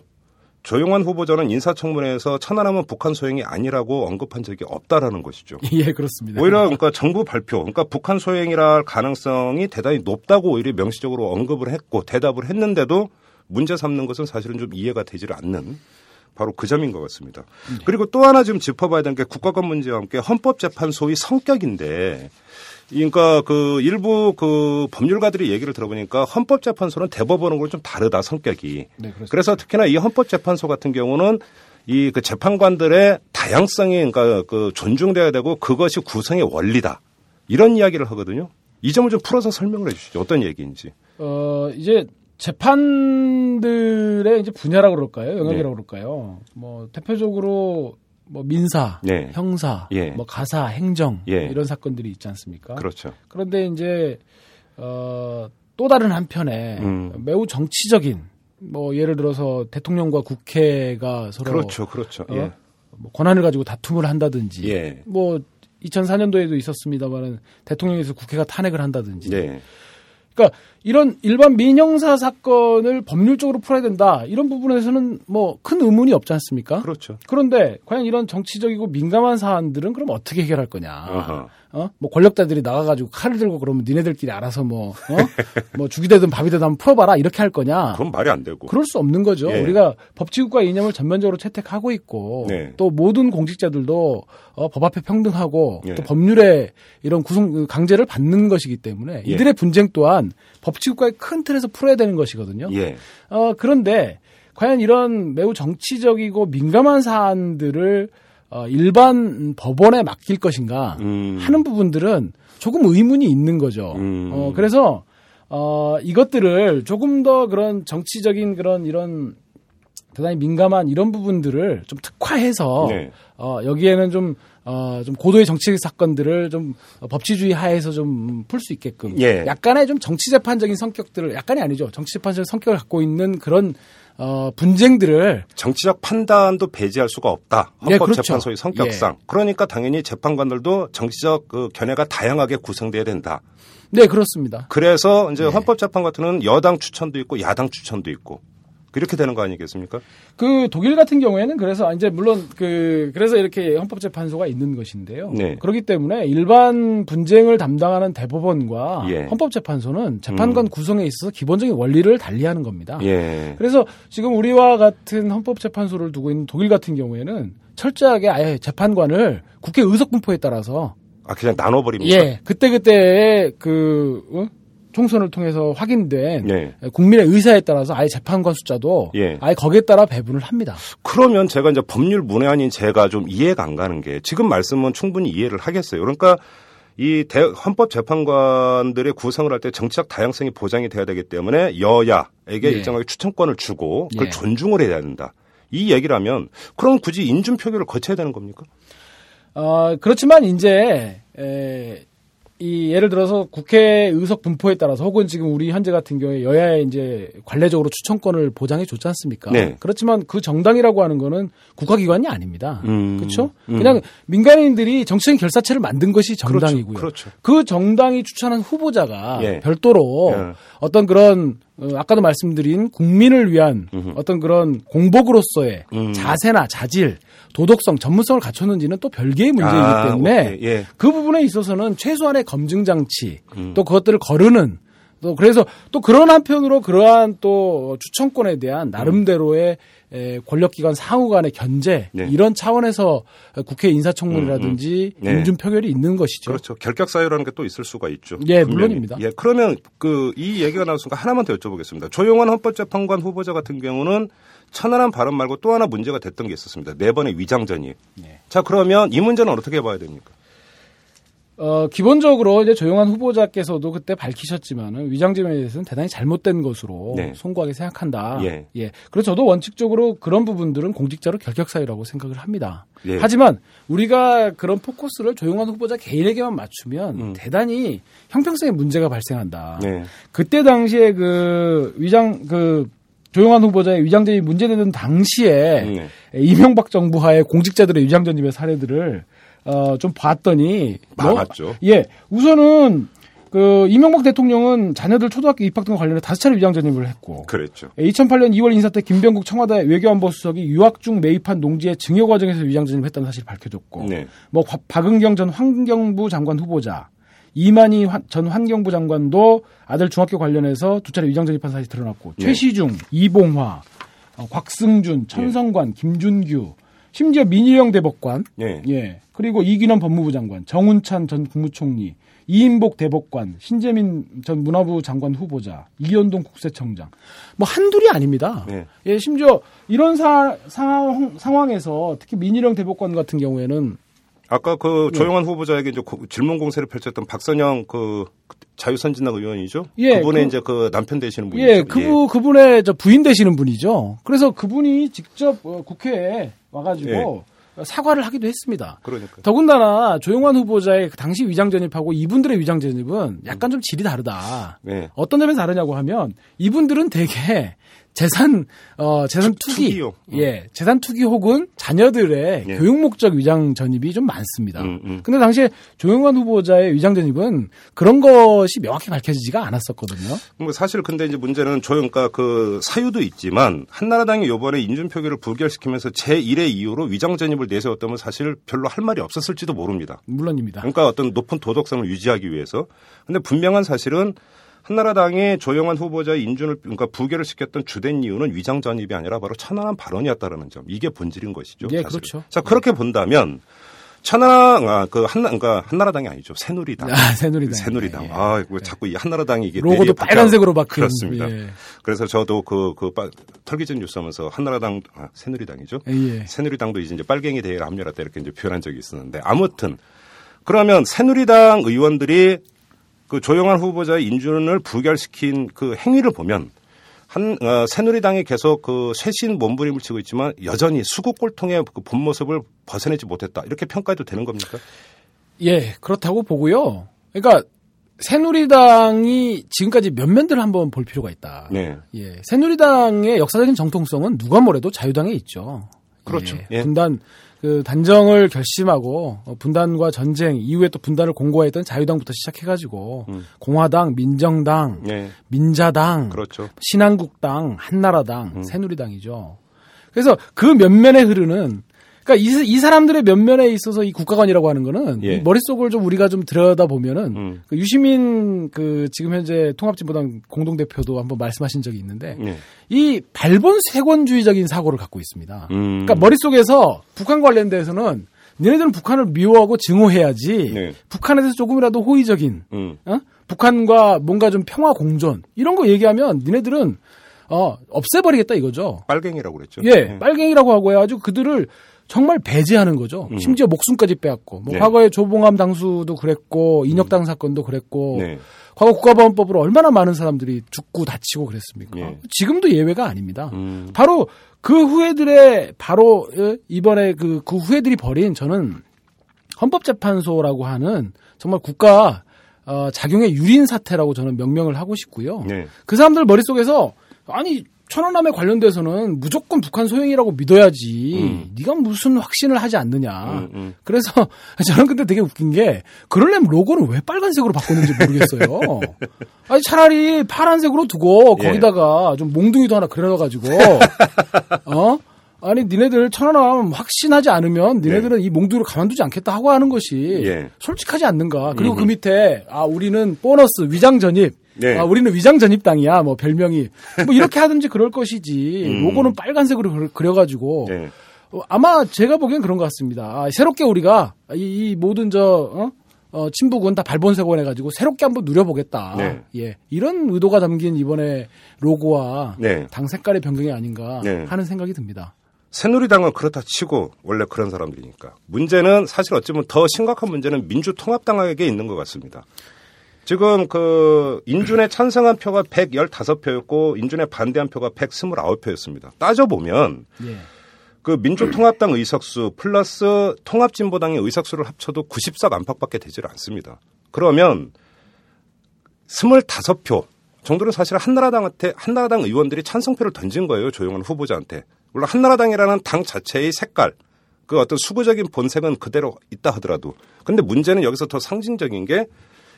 조용환 후보자는 인사청문회에서 천안함은 북한 소행이 아니라고 언급한 적이 없다라는 것이죠. 예, 그렇습니다. 오히려 그러니까 정부 발표, 그러니까 북한 소행이라 할 가능성이 대단히 높다고 오히려 명시적으로 언급을 했고 대답을 했는데도 문제 삼는 것은 사실은 좀 이해가 되지를 않는 바로 그 점인 것 같습니다. 네. 그리고 또 하나 좀 짚어봐야 되는 게 국가관 문제와 함께 헌법재판소의 성격인데 그러니까 그 일부 그 법률가들이 얘기를 들어보니까 헌법재판소는 대법원하고는 좀 다르다 성격이. 네, 그래서 특히나 이 헌법재판소 같은 경우는 이 그 재판관들의 다양성이 그러니까 그 존중돼야 되고 그것이 구성의 원리다. 이런 이야기를 하거든요. 이 점을 좀 풀어서 설명을 해 주시죠. 어떤 얘기인지. 어, 이제 재판들의 이제 분야라고 그럴까요? 영역이라고 네. 그럴까요? 뭐 대표적으로 뭐 민사, 네. 형사, 예. 뭐 가사, 행정 예. 이런 사건들이 있지 않습니까? 그렇죠. 그런데 이제 어, 또 다른 한편에 음. 매우 정치적인 뭐 예를 들어서 대통령과 국회가 서로 그렇죠, 그렇죠. 어? 예. 뭐 권한을 가지고 다툼을 한다든지 예. 뭐 2004년도에도 있었습니다만은 대통령에서 국회가 탄핵을 한다든지 네. 그러니까 이런 일반 민형사 사건을 법률적으로 풀어야 된다 이런 부분에서는 뭐 큰 의문이 없지 않습니까? 그렇죠. 그런데 과연 이런 정치적이고 민감한 사안들은 그럼 어떻게 해결할 거냐? 어허. 어? 뭐 권력자들이 나가가지고 칼을 들고 그러면 니네들끼리 알아서 뭐, 어? 뭐 죽이 되든 밥이 되든 한번 풀어봐라 이렇게 할 거냐? 그건 말이 안 되고. 그럴 수 없는 거죠. 예. 우리가 법치국가 이념을 전면적으로 채택하고 있고 네. 또 모든 공직자들도 어, 법 앞에 평등하고 예. 또 법률에 이런 구성 강제를 받는 것이기 때문에 예. 이들의 분쟁 또한 법치국가의 큰 틀에서 풀어야 되는 것이거든요. 예. 어, 그런데 과연 이런 매우 정치적이고 민감한 사안들을 어, 일반 법원에 맡길 것인가 음. 하는 부분들은 조금 의문이 있는 거죠. 음. 어, 그래서 어, 이것들을 조금 더 그런 정치적인 그런 이런 대단히 민감한 이런 부분들을 좀 특화해서 네. 어, 여기에는 좀 어, 좀 고도의 정치 사건들을 좀 법치주의 하에서 좀 풀 수 있게끔 예. 약간의 좀 정치 재판적인 성격들을 약간이 아니죠 정치 재판적인 성격을 갖고 있는 그런 어, 분쟁들을 정치적 판단도 배제할 수가 없다. 헌법재판소의 예, 그렇죠. 성격상. 예. 그러니까 당연히 재판관들도 정치적 그 견해가 다양하게 구성돼야 된다. 네, 그렇습니다. 그래서 이제 네. 헌법재판 같은 경우는 여당 추천도 있고 야당 추천도 있고 그렇게 되는 거 아니겠습니까? 그 독일 같은 경우에는 그래서 이제 물론 그 그래서 이렇게 헌법재판소가 있는 것인데요. 네. 그렇기 때문에 일반 분쟁을 담당하는 대법원과 예. 헌법재판소는 재판관 음. 구성에 있어서 기본적인 원리를 달리하는 겁니다. 예. 그래서 지금 우리와 같은 헌법재판소를 두고 있는 독일 같은 경우에는 철저하게 아예 재판관을 국회 의석 분포에 따라서 아 그냥 나눠버립니다. 예, 그때 그때 그 어? 총선을 통해서 확인된 네. 국민의 의사에 따라서 아예 재판관 숫자도 예. 아예 거기에 따라 배분을 합니다. 그러면 제가 이제 법률 문외한인 제가 좀 이해가 안 가는 게 지금 말씀은 충분히 이해를 하겠어요. 그러니까 이 대, 헌법 재판관들의 구성을 할 때 정치적 다양성이 보장이 돼야 되기 때문에 여야에게 예. 일정하게 추천권을 주고 그걸 예. 존중을 해야 된다. 이 얘기라면 그럼 굳이 인준 표결을 거쳐야 되는 겁니까? 어, 그렇지만 이제 에, 이 예를 들어서 국회 의석 분포에 따라서 혹은 지금 우리 현재 같은 경우에 여야에 이제 관례적으로 추천권을 보장해 줬지 않습니까? 네. 그렇지만 그 정당이라고 하는 거는 국가기관이 아닙니다. 음. 그렇죠? 음. 그냥 민간인들이 정치적인 결사체를 만든 것이 그렇죠. 정당이고요. 그렇죠. 그렇죠. 그 정당이 추천한 후보자가 예. 별도로 예. 어떤 그런 어, 아까도 말씀드린 국민을 위한 음흠. 어떤 그런 공복으로서의 음. 자세나 자질, 도덕성, 전문성을 갖췄는지는 또 별개의 문제이기 아, 때문에 예. 그 부분에 있어서는 최소한의 검증 장치 음. 또 그것들을 거르는 또 그래서 또 그런 한편으로 그러한 또 추천권에 대한 나름대로의 에, 권력기관 상호 간의 견제 네. 이런 차원에서 국회 인사청문이라든지 음, 음. 네. 인준 표결이 있는 것이죠. 그렇죠. 결격 사유라는 게 또 있을 수가 있죠. 예, 분명히. 물론입니다. 예, 그러면 그 이 얘기가 나왔으니까 하나만 더 여쭤보겠습니다. 조용한 헌법재판관 후보자 같은 경우는 천안한 발언 말고 또 하나 문제가 됐던 게 있었습니다. 네 번의 위장전이. 네. 자, 그러면 이 문제는 어떻게 봐야 됩니까? 어, 기본적으로 이제 조용한 후보자께서도 그때 밝히셨지만은 위장점에 대해서는 대단히 잘못된 것으로 네. 송구하게 생각한다. 예. 예. 그래서 저도 원칙적으로 그런 부분들은 공직자로 결격 사유라고 생각을 합니다. 예. 하지만 우리가 그런 포커스를 조용한 후보자 개인에게만 맞추면 음. 대단히 형평성의 문제가 발생한다. 네. 그때 당시에 그 위장 그 조용한 후보자의 위장전입 문제되는 당시에 네. 이명박 정부 하에 공직자들의 위장전입의 사례들을 어, 좀 봤더니 많았죠. 뭐, 예, 우선은 그 이명박 대통령은 자녀들 초등학교 입학 등과 관련해 다섯 차례 위장 전입을 했고, 그랬죠. 2008년 2월 인사 때 김병국 청와대 외교안보 수석이 유학 중 매입한 농지의 증여 과정에서 위장 전입했다는 사실이 밝혀졌고, 네. 뭐 박은경 전 환경부 장관 후보자, 이만희 전 환경부 장관도 아들 중학교 관련해서 두 차례 위장 전입한 사실이 드러났고, 네. 최시중, 이봉화, 어, 곽승준, 천성관, 네. 김준규, 심지어 민희영 대법관, 네. 예, 그리고 이기남 법무부 장관, 정운찬 전 국무총리, 이인복 대법관, 신재민 전 문화부 장관 후보자, 이현동 국세청장, 뭐 한둘이 아닙니다. 네. 예, 심지어 이런 사, 상황, 상황에서 특히 민희령 대법관 같은 경우에는 아까 그 예. 조영환 네. 후보자에게 이제 질문 공세를 펼쳤던 박선영 그 자유선진당 의원이죠. 예, 그분의 그, 이제 그 남편 되시는 분이죠. 예, 그분 예. 그분의 저 부인 되시는 분이죠. 그래서 그분이 직접 어, 국회에 와가지고 예. 사과를 하기도 했습니다. 그러니까. 더군다나 조영환 후보자의 그 당시 위장 전입하고 이분들의 위장 전입은 약간 좀 질이 다르다. 네. 어떤 점에서 다르냐고 하면 이분들은 되게 재산 어 재산 투기 투기요. 어. 예 재산 투기 혹은 자녀들의 예. 교육 목적 위장 전입이 좀 많습니다. 음, 음. 근데 당시에 조영관 후보자의 위장 전입은 그런 것이 명확히 밝혀지지가 않았었거든요. 뭐 사실 근데 이제 문제는 조영가 그 사유도 있지만 한나라당이 요번에 인준 표기를 부결시키면서 제 1의 이유로 위장 전입을 내세웠다면 사실 별로 할 말이 없었을지도 모릅니다. 물론입니다. 그러니까 어떤 높은 도덕성을 유지하기 위해서. 근데 분명한 사실은 한나라당의 조영환 후보자의 인준을 그러니까 부결을 시켰던 주된 이유는 위장 전입이 아니라 바로 천안한 발언이었다라는 점. 이게 본질인 것이죠. 예, 사실은. 그렇죠. 자, 그렇게 본다면 천안 아, 그 한나 그러니까 한나라당이 아니죠. 새누리당. 아, 새누리당. 새누리당. 예. 아, 왜 자꾸 이 한나라당이 이게 로고도 빨간색으로 바뀐 그렇습니다. 예. 그래서 저도 그, 그, 털기전 뉴스 하면서 한나라당, 아, 새누리당이죠. 예. 새누리당도 이제 빨갱이 대회를 합류했다 이렇게 이제 표현한 적이 있었는데 아무튼 그러면 새누리당 의원들이 그 조영환 후보자의 인준을 부결시킨 그 행위를 보면 한 어, 새누리당이 계속 그 쇄신 몸부림을 치고 있지만 여전히 수국골통의 그 본 모습을 벗어내지 못했다 이렇게 평가해도 되는 겁니까? 예 그렇다고 보고요. 그러니까 새누리당이 지금까지 몇 면들을 한번 볼 필요가 있다. 네. 예 새누리당의 역사적인 정통성은 누가 뭐래도 자유당에 있죠. 그렇죠. 예. 예. 분단 그 단정을 결심하고 어, 분단과 전쟁 이후에 또 분단을 공고했던 자유당부터 시작해가지고 음. 공화당, 민정당, 네. 민자당, 그렇죠. 신한국당, 한나라당, 음. 새누리당이죠. 그래서 그 면면에 흐르는 그러니까 이, 이 사람들의 면면에 있어서 이 국가관이라고 하는 거는 예. 머릿속을 좀 우리가 좀 들여다 보면은 음. 그 유시민 그 지금 현재 통합진보당 공동대표도 한번 말씀하신 적이 있는데 예. 이 발본 세권주의적인 사고를 갖고 있습니다. 음. 그러니까 머릿속에서 북한 관련돼서는 너네들은 북한을 미워하고 증오해야지 네. 북한에 대해서 조금이라도 호의적인 음. 어? 북한과 뭔가 좀 평화 공존 이런 거 얘기하면 니네들은 어, 없애버리겠다 이거죠. 빨갱이라고 그랬죠. 예, 네. 빨갱이라고 하고 해가지고 그들을 정말 배제하는 거죠. 음. 심지어 목숨까지 빼앗고. 뭐 네. 과거에 조봉암 당수도 그랬고 인혁당 음. 사건도 그랬고 네. 과거 국가보안법으로 얼마나 많은 사람들이 죽고 다치고 그랬습니까? 네. 지금도 예외가 아닙니다. 음. 바로 그 후예들의 바로 어, 이번에 그, 그 후예들이 벌인 저는 헌법재판소라고 하는 정말 국가 어, 작용의 유린 사태라고 저는 명명을 하고 싶고요. 네. 그 사람들 머릿속에서 아니 천안함에 관련돼서는 무조건 북한 소행이라고 믿어야지. 음. 네가 무슨 확신을 하지 않느냐. 음, 음. 그래서 저는 근데 되게 웃긴 게 그럴려면 로고는 왜 빨간색으로 바꿨는지 모르겠어요. 아니 차라리 파란색으로 두고 예. 거기다가 좀 몽둥이도 하나 그려놔가지고 어 아니 니네들 천안함 확신하지 않으면 니네들은 예. 이 몽둥이를 가만두지 않겠다 하고 하는 것이 예. 솔직하지 않는가. 그리고 그 밑에 아 우리는 보너스 위장 전입 네. 아, 우리는 위장 전입당이야, 뭐 별명이 뭐 이렇게 하든지 그럴 것이지. 음. 로고는 빨간색으로 그려가지고 네. 어, 아마 제가 보기엔 그런 것 같습니다. 아, 새롭게 우리가 이, 이 모든 저 어? 어, 친북은 다 발본색원 해가지고 새롭게 한번 누려보겠다. 네. 예. 이런 의도가 담긴 이번에 로고와 네. 당 색깔의 변경이 아닌가 네. 하는 생각이 듭니다. 새누리당은 그렇다 치고 원래 그런 사람들이니까 문제는 사실 어찌 보면 더 심각한 문제는 민주통합당에게 있는 것 같습니다. 지금 그 인준에 찬성한 표가 115표였고 인준에 반대한 표가 129표였습니다. 따져보면 예. 그 민주통합당 의석수 플러스 통합진보당의 의석수를 합쳐도 94가 안팎밖에 되질 않습니다. 그러면 25표 정도는 사실 한나라당한테 한나라당 의원들이 찬성표를 던진 거예요. 조용한 후보자한테. 물론 한나라당이라는 당 자체의 색깔 그 어떤 수구적인 본색은 그대로 있다 하더라도 근데 문제는 여기서 더 상징적인 게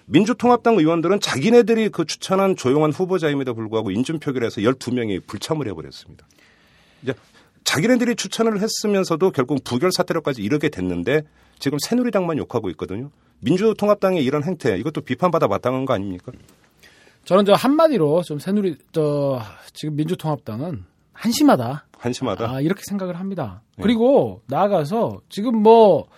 민주통합당 의원들은 자기네들이 그 추천한 조용한 후보자임에도 불구하고 인준 표결에서 12명이 불참을 해버렸습니다. 이제 자기네들이 추천을 했으면서도 결국 부결 사태로까지 이르게 됐는데 지금 새누리당만 욕하고 있거든요. 민주통합당의 이런 행태 이것도 비판받아 마땅한 거 아닙니까? 저는 저 한마디로 좀 새누리 저 지금 민주통합당은 한심하다. 한심하다. 아, 이렇게 생각을 합니다. 네. 그리고 나아가서 지금 뭐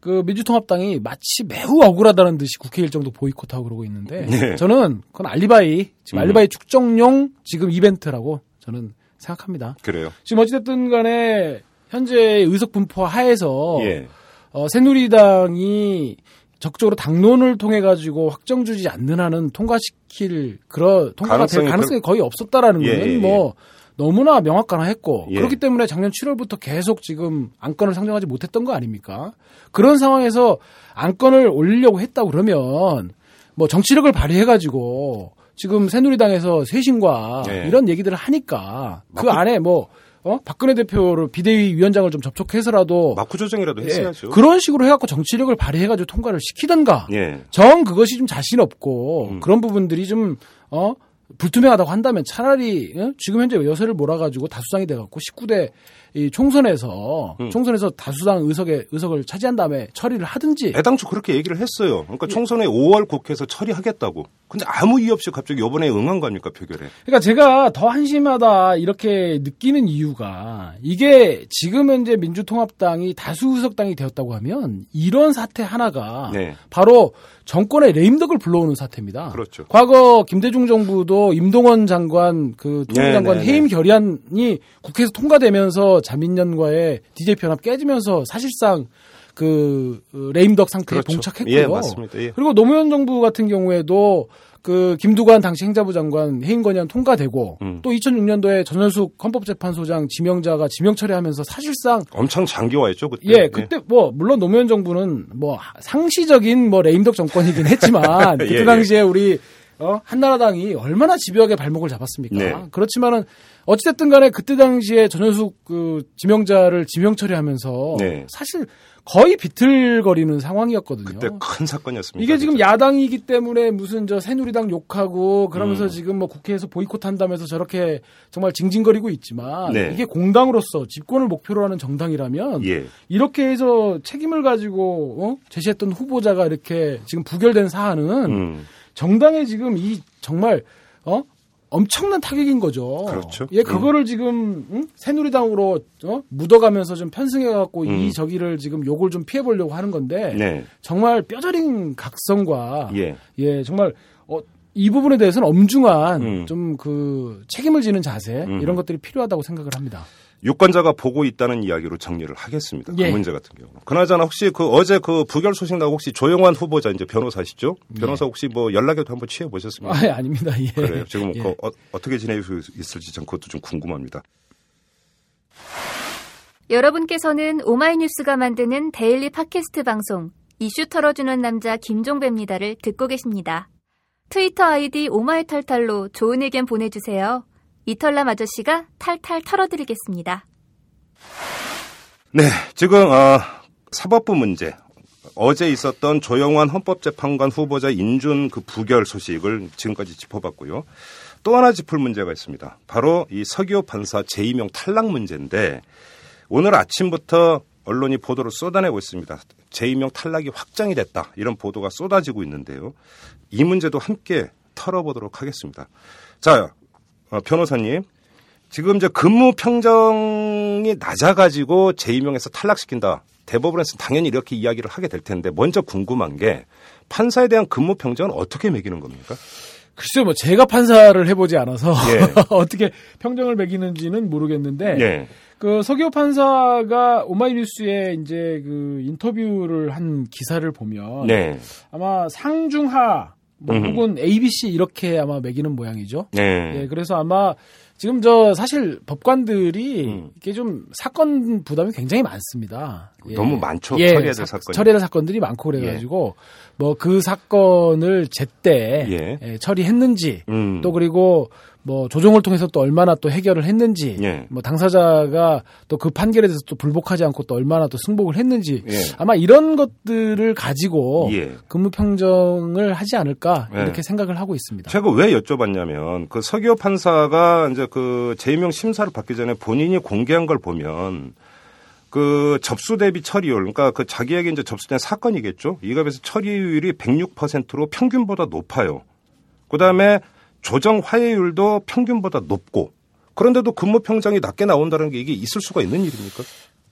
그 민주통합당이 마치 매우 억울하다는 듯이 국회 일정도 보이콧하고 그러고 있는데 네. 저는 그건 알리바이 지금 음. 알리바이 축적용 지금 이벤트라고 저는 생각합니다. 그래요. 지금 어찌됐든 간에 현재 의석 분포 하에서 예. 어, 새누리당이 적극적으로 당론을 통해 가지고 확정 주지 않는 한은 통과시킬 그런 통과가 될 가능성이 거의 없었다라는 예, 거는 예, 예. 뭐 너무나 명확하나했고 예. 그렇기 때문에 작년 7월부터 계속 지금 안건을 상정하지 못했던 거 아닙니까? 그런 상황에서 안건을 올리려고 했다 그러면 뭐 정치력을 발휘해 가지고 지금 새누리당에서 쇄신과 예. 이런 얘기들을 하니까 그 안에 뭐 어? 박근혜 대표를 비대위 위원장을 좀 접촉해서라도 마크 조정이라도 예, 했어야죠. 예, 그런 식으로 해갖고 정치력을 발휘해가지고 통과를 시키던가. 예. 정 그것이 좀 자신 없고 음. 그런 부분들이 좀 어. 불투명하다고 한다면 차라리 어? 지금 현재 여세를 몰아가지고 다수당이 돼갖고 19대 이 총선에서 음. 총선에서 다수당 의석에 의석을 차지한 다음에 처리를 하든지 애당초 그렇게 얘기를 했어요. 그러니까 예. 총선에 5월 국회에서 처리하겠다고. 근데 아무 이유 없이 갑자기 이번에 응한 거 아닙니까 표결에? 그러니까 제가 더 한심하다 이렇게 느끼는 이유가 이게 지금 현재 민주통합당이 다수 의석당이 되었다고 하면 이런 사태 하나가 네. 바로 정권의 레임덕을 불러오는 사태입니다. 그렇죠. 과거 김대중 정부도 임동원 장관 그 통일장관 네, 네, 네, 해임 결의안이 국회에서 통과되면서 자민련과의 DJ 편합 깨지면서 사실상 그 레임덕 상태에 그렇죠. 동착했고요. 예, 맞습니다. 예. 그리고 노무현 정부 같은 경우에도 그 김두관 당시 행자부 장관 해임 건의안 통과되고 음. 또 2006년도에 전현숙 헌법재판소장 지명자가 지명 처리하면서 사실상 엄청 장기화했죠 그때. 예, 그때 예. 뭐 물론 노무현 정부는 뭐 상시적인 뭐 레임덕 정권이긴 했지만 그때 예, 예, 당시에 우리 어 한나라당이 얼마나 집요하게 발목을 잡았습니까? 네. 그렇지만은 어찌됐든 간에 그때 당시에 전현숙 그 지명자를 지명 처리하면서 네. 사실 거의 비틀거리는 상황이었거든요. 그때 큰 사건이었습니다. 이게 지금 야당이기 때문에 무슨 저 새누리당 욕하고 그러면서 음. 지금 뭐 국회에서 보이콧한다면서 저렇게 정말 징징거리고 있지만 네. 이게 공당으로서 집권을 목표로 하는 정당이라면 예. 이렇게 해서 책임을 가지고 어? 제시했던 후보자가 이렇게 지금 부결된 사안은 음. 정당의 지금 이 정말 어 엄청난 타격인 거죠. 그렇죠. 예, 그거를 음. 지금 응? 새누리당으로 어? 묻어가면서 좀 편승해갖고 음. 이 저기를 지금 요걸 좀 피해보려고 하는 건데 네. 정말 뼈저린 각성과 예, 예 정말 어, 이 부분에 대해서는 엄중한 음. 좀그 책임을 지는 자세 음. 이런 것들이 필요하다고 생각을 합니다. 유권자가 보고 있다는 이야기로 정리를 하겠습니다. 그 예. 문제 같은 경우. 그나저나 혹시 그 어제 그 부결 소식 나고 혹시 조용환 후보자 이제 변호사시죠? 예. 변호사 혹시 뭐 연락이라도 한번 취해 보셨습니까? 아, 예, 아닙니다. 예. 그래요. 지금 예. 그 어, 떻게 지내고 있을지 전 그것도 좀 궁금합니다. 여러분께서는 오마이뉴스가 만드는 데일리 팟캐스트 방송 이슈 털어주는 남자 김종배입니다를 듣고 계십니다. 트위터 아이디 오마이탈탈로 좋은 의견 보내주세요. 이털남 아저씨가 탈탈 털어드리겠습니다. 네, 지금 어, 사법부 문제 어제 있었던 조영환 헌법재판관 후보자 인준 그 부결 소식을 지금까지 짚어봤고요. 또 하나 짚을 문제가 있습니다. 바로 이 서기호 판사 재임용 탈락 문제인데 오늘 아침부터 언론이 보도를 쏟아내고 있습니다. 재임용 탈락이 확정이 됐다. 이런 보도가 쏟아지고 있는데요. 이 문제도 함께 털어보도록 하겠습니다. 자, 어, 변호사님, 지금 이제 근무 평정이 낮아가지고 재임용해서 탈락시킨다. 대법원에서 당연히 이렇게 이야기를 하게 될 텐데 먼저 궁금한 게 판사에 대한 근무 평정은 어떻게 매기는 겁니까? 글쎄요, 뭐 제가 판사를 해보지 않아서 예. 어떻게 평정을 매기는지는 모르겠는데 예. 그 서기호 판사가 오마이뉴스에 이제 그 인터뷰를 한 기사를 보면 네. 아마 상중하 뭐 혹은 ABC 이렇게 아마 매기는 모양이죠. 네. 예, 그래서 아마 지금 저 사실 법관들이 음. 이게 좀 사건 부담이 굉장히 많습니다. 예. 너무 많죠. 예, 처리해야 될 사건. 처리해야 될 사건들이 많고 그래가지고 예. 뭐그 사건을 제때 예. 예. 처리했는지 음. 또 그리고 뭐 조정을 통해서 또 얼마나 또 해결을 했는지 예. 뭐 당사자가 또 그 판결에 대해서 또 불복하지 않고 또 얼마나 또 승복을 했는지 예. 아마 이런 것들을 가지고 예. 근무 평정을 하지 않을까 예. 이렇게 생각을 하고 있습니다. 제가 왜 여쭤봤냐면 그 서기호 판사가 이제 그 재임용 심사를 받기 전에 본인이 공개한 걸 보면 그 접수 대비 처리율, 그러니까 그 자기에게 이제 접수된 사건이겠죠. 이 값에서 처리율이 106%로 평균보다 높아요. 그 다음에 조정 화해율도 평균보다 높고 그런데도 근무 평장이 낮게 나온다는 게 이게 있을 수가 있는 일입니까?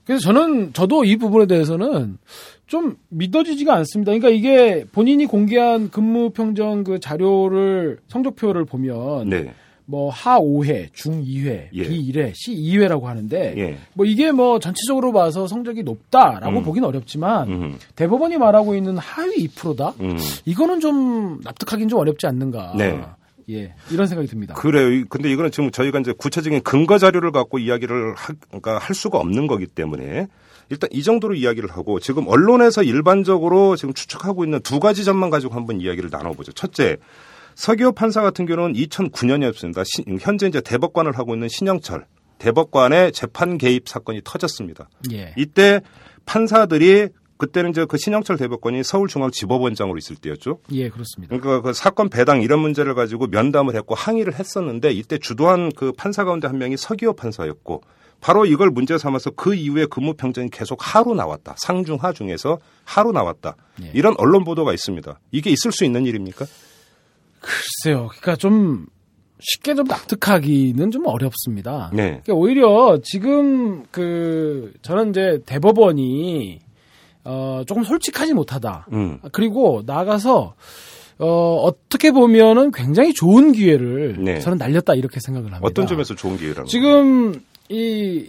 그래서 저는 저도 이 부분에 대해서는 좀 믿어지지가 않습니다. 그러니까 이게 본인이 공개한 근무 평정 그 자료를 성적표를 보면 네. 뭐 하 5회, 중 2회, 예. 비 1회, 시 2회라고 하는데 예. 뭐 이게 뭐 전체적으로 봐서 성적이 높다라고 음. 보기는 어렵지만 음. 대법원이 말하고 있는 하위 2%다. 음. 이거는 좀 납득하기는 좀 어렵지 않는가. 네. 예, 이런 생각이 듭니다. 그래요. 근데 이거는 지금 저희가 이제 구체적인 근거 자료를 갖고 이야기를 하, 그러니까 할 수가 없는 거기 때문에 일단 이 정도로 이야기를 하고 지금 언론에서 일반적으로 지금 추측하고 있는 두 가지 점만 가지고 한번 이야기를 나눠보죠. 첫째, 서기호 판사 같은 경우는 2009년이었습니다. 시, 현재 이제 대법관을 하고 있는 신영철 대법관의 재판 개입 사건이 터졌습니다. 예. 이때 판사들이 그때는 이제 그 신영철 대법관이 서울중앙지법원장으로 있을 때였죠. 예, 그렇습니다. 그러니까 그 사건 배당 이런 문제를 가지고 면담을 했고 항의를 했었는데 이때 주도한 그 판사 가운데 한 명이 서기호 판사였고 바로 이걸 문제 삼아서 그 이후에 근무 평정이 계속 하루 나왔다. 상중하 중에서 하루 나왔다. 예. 이런 언론 보도가 있습니다. 이게 있을 수 있는 일입니까? 글쎄요. 그러니까 좀 쉽게 좀 납득하기는 좀 어렵습니다. 네. 그러니까 오히려 지금 그 저는 이제 대법원이 어 조금 솔직하지 못하다. 음. 그리고 나가서 어 어떻게 보면은 굉장히 좋은 기회를 네. 저는 날렸다 이렇게 생각을 합니다. 어떤 점에서 좋은 기회라고? 지금 이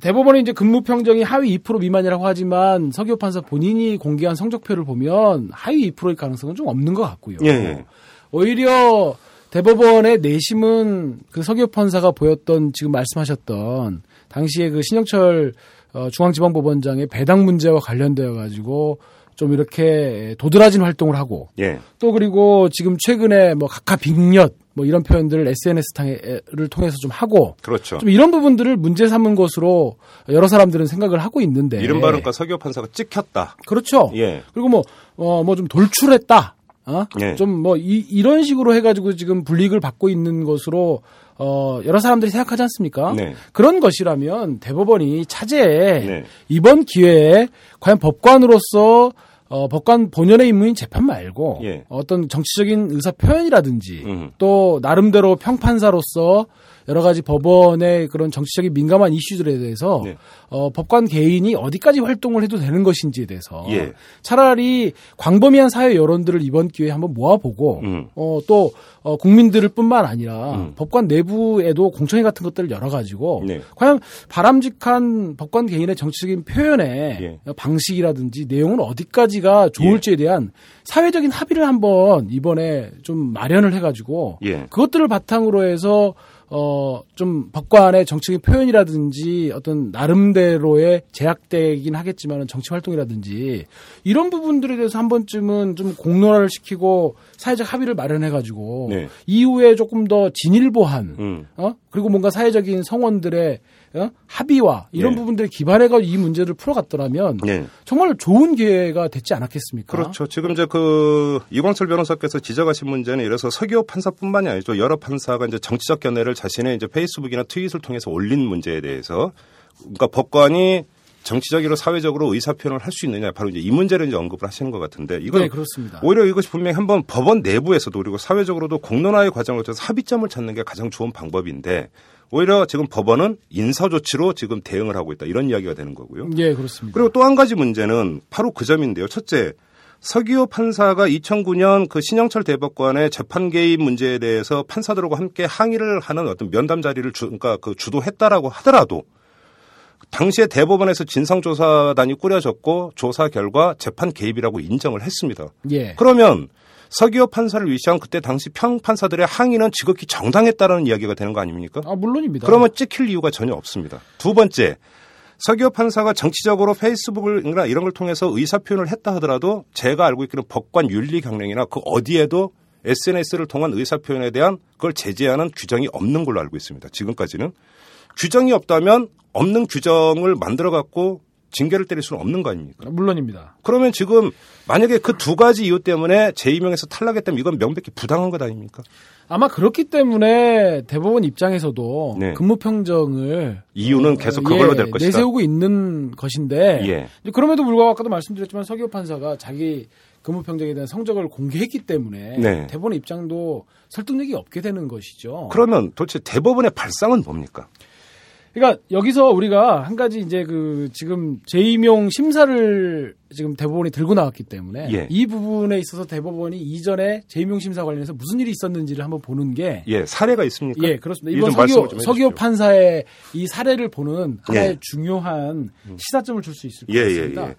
대법원이 이제 근무 평정이 하위 2% 미만이라고 하지만 서기호 판사 본인이 공개한 성적표를 보면 하위 2%일 가능성은 좀 없는 것 같고요. 예. 오히려 대법원의 내심은 그 서기호 판사가 보였던 지금 말씀하셨던 당시에 그 신영철 어, 중앙지방법원장의 배당 문제와 관련되어 가지고 좀 이렇게 도드라진 활동을 하고 예. 또 그리고 지금 최근에 뭐 각하 빅엿 뭐 이런 표현들을 SNS를 통해서 좀 하고 그렇죠. 좀 이런 부분들을 문제 삼은 것으로 여러 사람들은 생각을 하고 있는데 이른바 그러니까 서기호 판사가 찍혔다. 그렇죠. 예. 그리고 뭐 어 뭐 좀 돌출했다. 어? 네. 좀뭐 이런 식으로 해가지고 지금 불이익을 받고 있는 것으로 어, 여러 사람들이 생각하지 않습니까? 네. 그런 것이라면 대법원이 차제에 네. 이번 기회에 과연 법관으로서 어, 법관 본연의 임무인 재판 말고 예. 어떤 정치적인 의사 표현이라든지 음. 또 나름대로 평판사로서 여러 가지 법원의 그런 정치적인 민감한 이슈들에 대해서 네. 어, 법관 개인이 어디까지 활동을 해도 되는 것인지에 대해서 예. 차라리 광범위한 사회 여론들을 이번 기회에 한번 모아보고 음. 어, 또 어, 국민들을 뿐만 아니라 음. 법관 내부에도 공청회 같은 것들을 열어가지고 네. 과연 바람직한 법관 개인의 정치적인 표현의 예. 방식이라든지 내용은 어디까지가 좋을지에 예. 대한 사회적인 합의를 한번 이번에 좀 마련을 해가지고 예. 그것들을 바탕으로 해서 어, 좀 법관의 정치적인 표현이라든지 어떤 나름대로의 제약되긴 하겠지만 정치 활동이라든지 이런 부분들에 대해서 한 번쯤은 좀 공론화를 시키고 사회적 합의를 마련해가지고 네. 이후에 조금 더 진일보한, 음. 어? 그리고 뭔가 사회적인 성원들의 어? 합의와 이런 네. 부분들에 기반해가 이 문제를 풀어갔더라면 네. 정말 좋은 기회가 됐지 않았겠습니까? 그렇죠. 지금 이제 그 이광철 변호사께서 지적하신 문제는 이래서 서기호 판사뿐만이 아니죠. 여러 판사가 이제 정치적 견해를 자신의 이제 페이스북이나 트윗을 통해서 올린 문제에 대해서 그러니까 법관이 정치적으로 사회적으로 의사 표현을 할 수 있느냐 바로 이제 이 문제를 이제 언급을 하시는 것 같은데 이건 네, 그렇습니다. 오히려 이것이 분명히 한번 법원 내부에서도 그리고 사회적으로도 공론화의 과정을 통해서 합의점을 찾는 게 가장 좋은 방법인데 오히려 지금 법원은 인사 조치로 지금 대응을 하고 있다 이런 이야기가 되는 거고요. 예, 그렇습니다. 그리고 또 한 가지 문제는 바로 그 점인데요. 첫째, 서기호 판사가 2009년 그 신영철 대법관의 재판 개입 문제에 대해서 판사들하고 함께 항의를 하는 어떤 면담 자리를 주, 그러니까 그 주도했다라고 하더라도 당시에 대법원에서 진상조사단이 꾸려졌고 조사 결과 재판 개입이라고 인정을 했습니다. 예. 그러면 서기호 판사를 위시한 그때 당시 평 판사들의 항의는 지극히 정당했다는 이야기가 되는 거 아닙니까? 아, 물론입니다. 그러면 찍힐 이유가 전혀 없습니다. 두 번째, 서기호 판사가 정치적으로 페이스북이나 이런 걸 통해서 의사 표현을 했다 하더라도 제가 알고 있기는 법관 윤리 경례이나 그 어디에도 SNS를 통한 의사 표현에 대한 그걸 제재하는 규정이 없는 걸로 알고 있습니다. 지금까지는 규정이 없다면 없는 규정을 만들어 갖고 징계를 때릴 수는 없는 거 아닙니까? 물론입니다. 그러면 지금 만약에 그 두 가지 이유 때문에 제2명에서 탈락했다면 이건 명백히 부당한 것 아닙니까? 아마 그렇기 때문에 대법원 입장에서도 네. 근무 평정을 이유는 계속 그걸로 예, 될 것이다. 내세우고 있는 것인데 예. 그럼에도 불구하고 아까도 말씀드렸지만 서기호 판사가 자기 근무 평정에 대한 성적을 공개했기 때문에 네. 대법원 입장도 설득력이 없게 되는 것이죠. 그러면 도대체 대법원의 발상은 뭡니까? 그러니까 여기서 우리가 한 가지 이제 그 지금 재임용 심사를 지금 대법원이 들고 나왔기 때문에 예. 이 부분에 있어서 대법원이 이전에 재임용 심사 관련해서 무슨 일이 있었는지를 한번 보는 게 예, 사례가 있습니까? 예, 그렇습니다. 이번 서기호, 서기호 판사의 이 사례를 보는 하나의 예. 중요한 시사점을 줄 수 있을 것 예, 같습니다.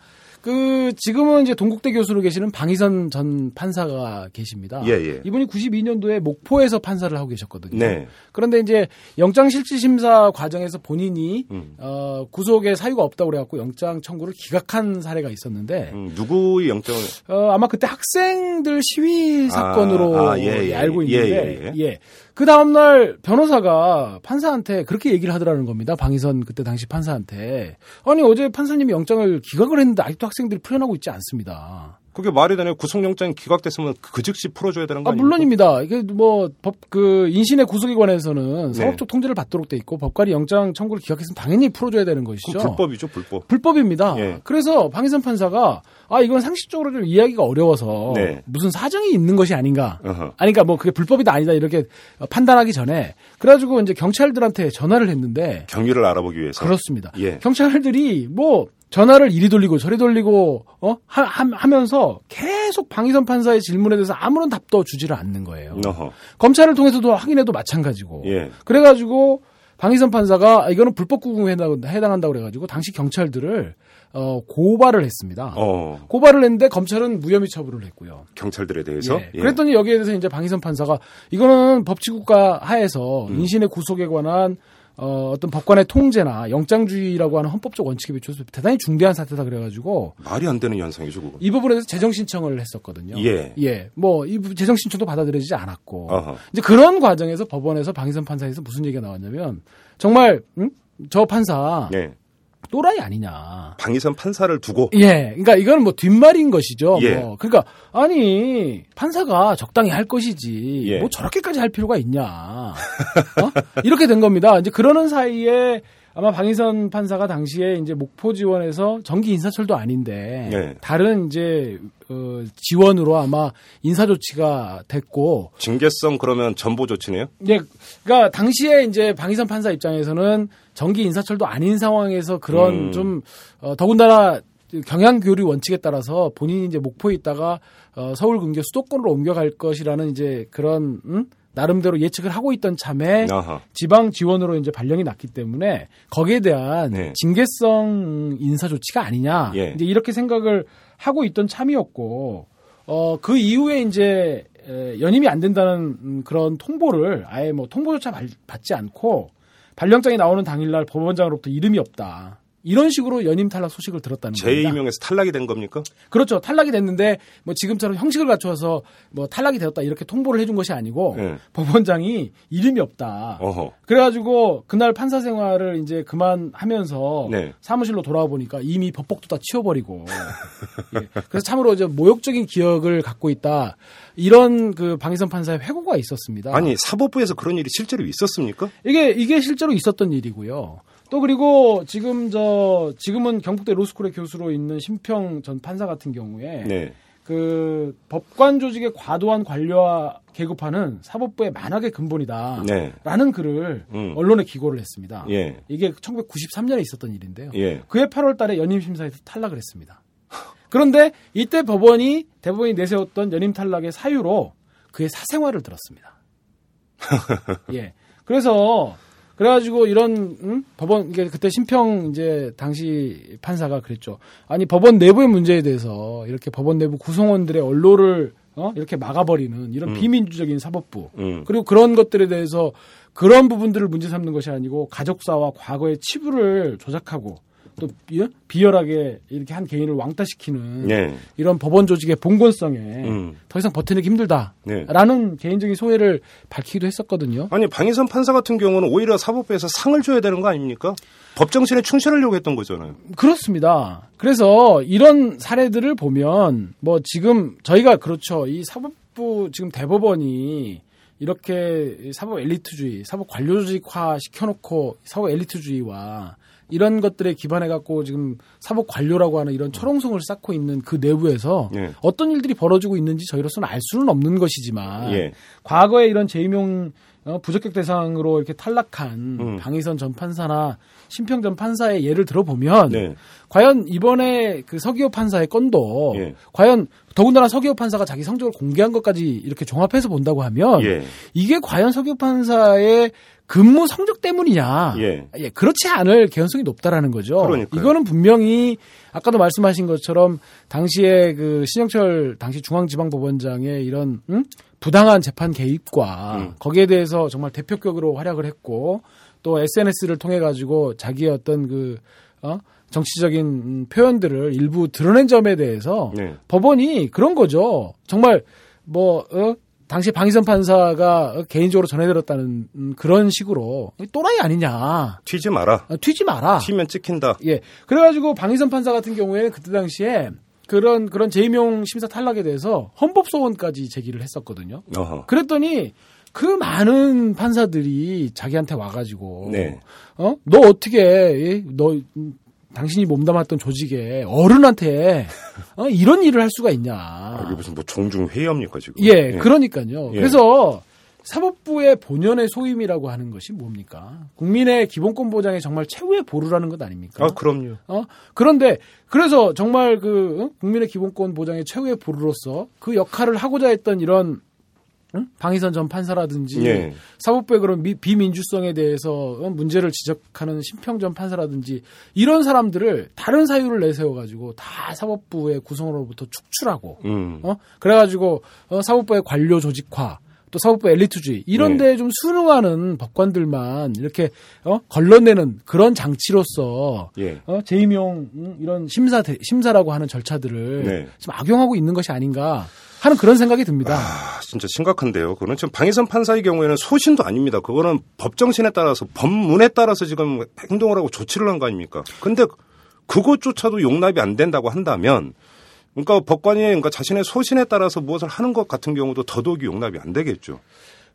예, 예. 그 지금은 이제 동국대 교수로 계시는 방희선 전 판사가 계십니다. 예, 예. 이분이 92년도에 목포에서 판사를 하고 계셨거든요. 네. 그런데 이제 영장 실질 심사 과정에서 본인이 음. 어, 구속에 사유가 없다고 그래갖고 영장 청구를 기각한 사례가 있었는데 음, 누구의 영장을? 어, 아마 그때 학생들 시위 사건으로 아, 아, 예, 예. 알고 있는데 예, 예. 그 다음날 변호사가 판사한테 그렇게 얘기를 하더라는 겁니다. 방희선 그때 당시 판사한테. 아니, 어제 판사님이 영장을 기각을 했는데 아직도 학생들이 풀려나고 있지 않습니다. 그게 말이 되네요. 구속영장이 기각됐으면 그 즉시 풀어줘야 되는 거 아, 아닙니까? 물론입니다. 이게 뭐, 법, 그, 인신의 구속에 관해서는 사법적 네. 통제를 받도록 돼 있고, 법관이 영장 청구를 기각했으면 당연히 풀어줘야 되는 것이죠. 불법이죠, 불법. 불법입니다. 예. 그래서 방희선 판사가, 아, 이건 상식적으로 좀 이해하기가 어려워서, 네. 무슨 사정이 있는 것이 아닌가. 어허. 아니, 그러니까 뭐 그게 불법이다 아니다 이렇게 판단하기 전에, 그래가지고 이제 경찰들한테 전화를 했는데, 경위를 알아보기 위해서. 그렇습니다. 예. 경찰들이 뭐, 전화를 이리 돌리고 저리 돌리고 어 하, 하, 면서 계속 방희선 판사의 질문에 대해서 아무런 답도 주지를 않는 거예요. 어허. 검찰을 통해서도 확인해도 마찬가지고. 예. 그래가지고 방희선 판사가 이거는 불법 구금에 해당한다고 그래가지고 당시 경찰들을 어, 고발을 했습니다. 어. 고발을 했는데 검찰은 무혐의 처분을 했고요. 경찰들에 대해서. 예. 그랬더니 여기에 대해서 이제 방희선 판사가 이거는 법치국가 하에서 음. 인신의 구속에 관한 어, 어떤 법관의 통제나 영장주의라고 하는 헌법적 원칙에 비춰서 대단히 중대한 사태다 그래가지고 말이 안 되는 현상이죠, 그거. 이 부분에 대해서 재정 신청을 했었거든요. 예. 예. 뭐, 이 재정 신청도 받아들여지지 않았고. 어허. 이제 그런 과정에서 법원에서 방희선 판사에서 무슨 얘기가 나왔냐면 정말, 응? 저 판사. 예. 또라이 아니냐. 방희선 판사를 두고. 예. 그러니까 이거는 뭐 뒷말인 것이죠. 예. 뭐. 그러니까 아니 판사가 적당히 할 것이지. 예. 뭐 저렇게까지 할 필요가 있냐. 어? 이렇게 된 겁니다. 이제 그러는 사이에 아마 방희선 판사가 당시에 이제 목포 지원에서 정기 인사철도 아닌데 네. 다른 이제 어, 지원으로 아마 인사 조치가 됐고 징계성 그러면 전보 조치네요. 예, 그러니까 당시에 이제 방희선 판사 입장에서는 정기 인사철도 아닌 상황에서 그런 음. 좀 어, 더군다나 경향 교류 원칙에 따라서 본인이 이제 목포에 있다가 어, 서울 근교 수도권으로 옮겨갈 것이라는 이제 그런 음? 나름대로 예측을 하고 있던 참에 아하. 지방 지원으로 이제 발령이 났기 때문에 거기에 대한 네. 징계성 인사 조치가 아니냐 예. 이제 이렇게 생각을 하고 있던 참이었고 어 그 이후에 이제 에, 연임이 안 된다는 음, 그런 통보를 아예 뭐 통보조차 발- 받지 않고 발령장이 나오는 당일날 법원장으로부터 이름이 없다. 이런 식으로 연임 탈락 소식을 들었다는 겁니다. 제2명에서 탈락이 된 겁니까? 그렇죠. 탈락이 됐는데 뭐 지금처럼 형식을 갖춰서 뭐 탈락이 되었다 이렇게 통보를 해준 것이 아니고 네. 법원장이 이름이 없다. 어허. 그래가지고 그날 판사 생활을 이제 그만하면서 네. 사무실로 돌아와 보니까 이미 법복도 다 치워버리고 예. 그래서 참으로 이제 모욕적인 기억을 갖고 있다 이런 그 방희선 판사의 회고가 있었습니다. 아니 사법부에서 그런 일이 실제로 있었습니까? 이게 이게 실제로 있었던 일이고요. 또 그리고 지금 저 지금은 경북대 로스쿨의 교수로 있는 심평 전 판사 같은 경우에 네. 그 법관 조직의 과도한 관료화 계급화는 사법부의 만악의 근본이다. 네. 라는 글을 음. 언론에 기고를 했습니다. 예. 이게 1993년에 있었던 일인데요. 예. 그해 8월 달에 연임 심사에서 탈락을 했습니다. 그런데 이때 법원이 대법원이 내세웠던 연임 탈락의 사유로 그의 사생활을 들었습니다. 예. 그래서 그래가지고 이런 응? 법원 이게 그때 심평 이제 당시 판사가 그랬죠. 아니 법원 내부의 문제에 대해서 이렇게 법원 내부 구성원들의 언로를 어? 이렇게 막아버리는 이런 음. 비민주적인 사법부 음. 그리고 그런 것들에 대해서 그런 부분들을 문제 삼는 것이 아니고 가족사와 과거의 치부를 조작하고 또 비열하게 이렇게 한 개인을 왕따시키는 네. 이런 법원 조직의 봉건성에 음. 더 이상 버텨내기 힘들다라는 네. 개인적인 소회를 밝히기도 했었거든요. 아니 방희선 판사 같은 경우는 오히려 사법부에서 상을 줘야 되는 거 아닙니까? 법 정신에 충실하려고 했던 거잖아요. 그렇습니다. 그래서 이런 사례들을 보면 뭐 지금 저희가 그렇죠. 이 사법부 지금 대법원이 이렇게 사법 엘리트주의, 사법 관료 조직화 시켜놓고 사법 엘리트주의와 이런 것들에 기반해 갖고 지금 사법 관료라고 하는 이런 철옹성을 쌓고 있는 그 내부에서 예. 어떤 일들이 벌어지고 있는지 저희로서는 알 수는 없는 것이지만 예. 과거에 이런 재임용 어, 부적격 대상으로 이렇게 탈락한 음. 방희선 전 판사나 심평 전 판사의 예를 들어보면 네. 과연 이번에 그 서기호 판사의 건도 예. 과연 더군다나 서기호 판사가 자기 성적을 공개한 것까지 이렇게 종합해서 본다고 하면 예. 이게 과연 서기호 판사의 근무 성적 때문이냐? 예. 예. 그렇지 않을 개연성이 높다라는 거죠. 그러니까요. 이거는 분명히 아까도 말씀하신 것처럼 당시에 그 신영철 당시 중앙지방법원장의 이런 음? 부당한 재판 개입과 음. 거기에 대해서 정말 대표격으로 활약을 했고 또 SNS를 통해 가지고 자기의 어떤 그 어? 정치적인 표현들을 일부 드러낸 점에 대해서 네. 법원이 그런 거죠. 정말 뭐 어? 당시 방희선 판사가 개인적으로 전해들었다는 그런 식으로 또라이 아니냐. 튀지 마라. 어, 튀지 마라. 튀면 찍힌다. 예. 그래가지고 방희선 판사 같은 경우에는 그때 당시에 그런 그런 재임용 심사 탈락에 대해서 헌법 소원까지 제기를 했었거든요. 어허. 그랬더니 그 많은 판사들이 자기한테 와가지고 네. 어너 어떻게 너 당신이 몸담았던 조직에 어른한테 어, 이런 일을 할 수가 있냐. 아, 이게 무슨 뭐 종중 회의합니까 지금? 예, 예. 그러니까요. 예. 그래서 사법부의 본연의 소임이라고 하는 것이 뭡니까? 국민의 기본권 보장에 정말 최후의 보루라는 것 아닙니까? 아, 그럼요. 어? 그런데 그래서 정말 그 어? 국민의 기본권 보장의 최후의 보루로서 그 역할을 하고자 했던 이런 응? 방희선 전 판사라든지 예. 사법부의 그런 미, 비민주성에 대해서 문제를 지적하는 심평 전 판사라든지 이런 사람들을 다른 사유를 내세워 가지고 다 사법부의 구성으로부터 축출하고 음. 어 그래가지고 어, 사법부의 관료 조직화 또 사법부 엘리트주의 이런 네. 데좀 순응하는 법관들만 이렇게 어 걸러내는 그런 장치로서 예. 어 재임용 음, 이런 심사 심사라고 하는 절차들을 네. 지금 악용하고 있는 것이 아닌가 하는 그런 생각이 듭니다. 아, 진짜 심각한데요. 그거는 지금 방희선 판사의 경우에는 소신도 아닙니다. 그거는 법정신에 따라서 법문에 따라서 지금 행동을 하고 조치를 한 거 아닙니까? 근데 그것조차도 용납이 안 된다고 한다면 그러니까 법관이 그러니까 자신의 소신에 따라서 무엇을 하는 것 같은 경우도 더더욱이 용납이 안 되겠죠.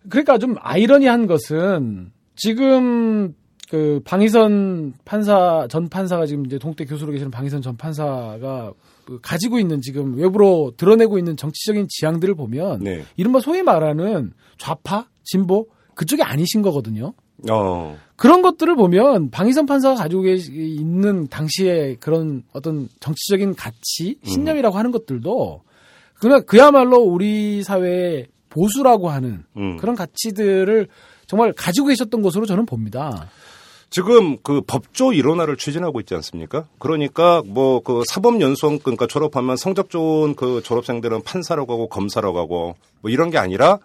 그러니까 좀 아이러니한 것은 지금 그 방희선 판사 전 판사가 지금 이제 동대 교수로 계시는 방희선 전 판사가 그 가지고 있는 지금 외부로 드러내고 있는 정치적인 지향들을 보면 네. 이른바 소위 말하는 좌파, 진보 그쪽이 아니신 거거든요. 어. 그런 것들을 보면 방희선 판사가 가지고 있는 당시에 그런 어떤 정치적인 가치, 신념이라고 음. 하는 것들도 그냥 그야말로 우리 사회의 보수라고 하는 음. 그런 가치들을 정말 가지고 계셨던 것으로 저는 봅니다. 지금 그 법조 일원화를 추진하고 있지 않습니까? 그러니까 뭐 그 사법연수원 그러니까 졸업하면 성적 좋은 그 졸업생들은 판사라고 하고 검사라고 하고 뭐 이런 게 아니라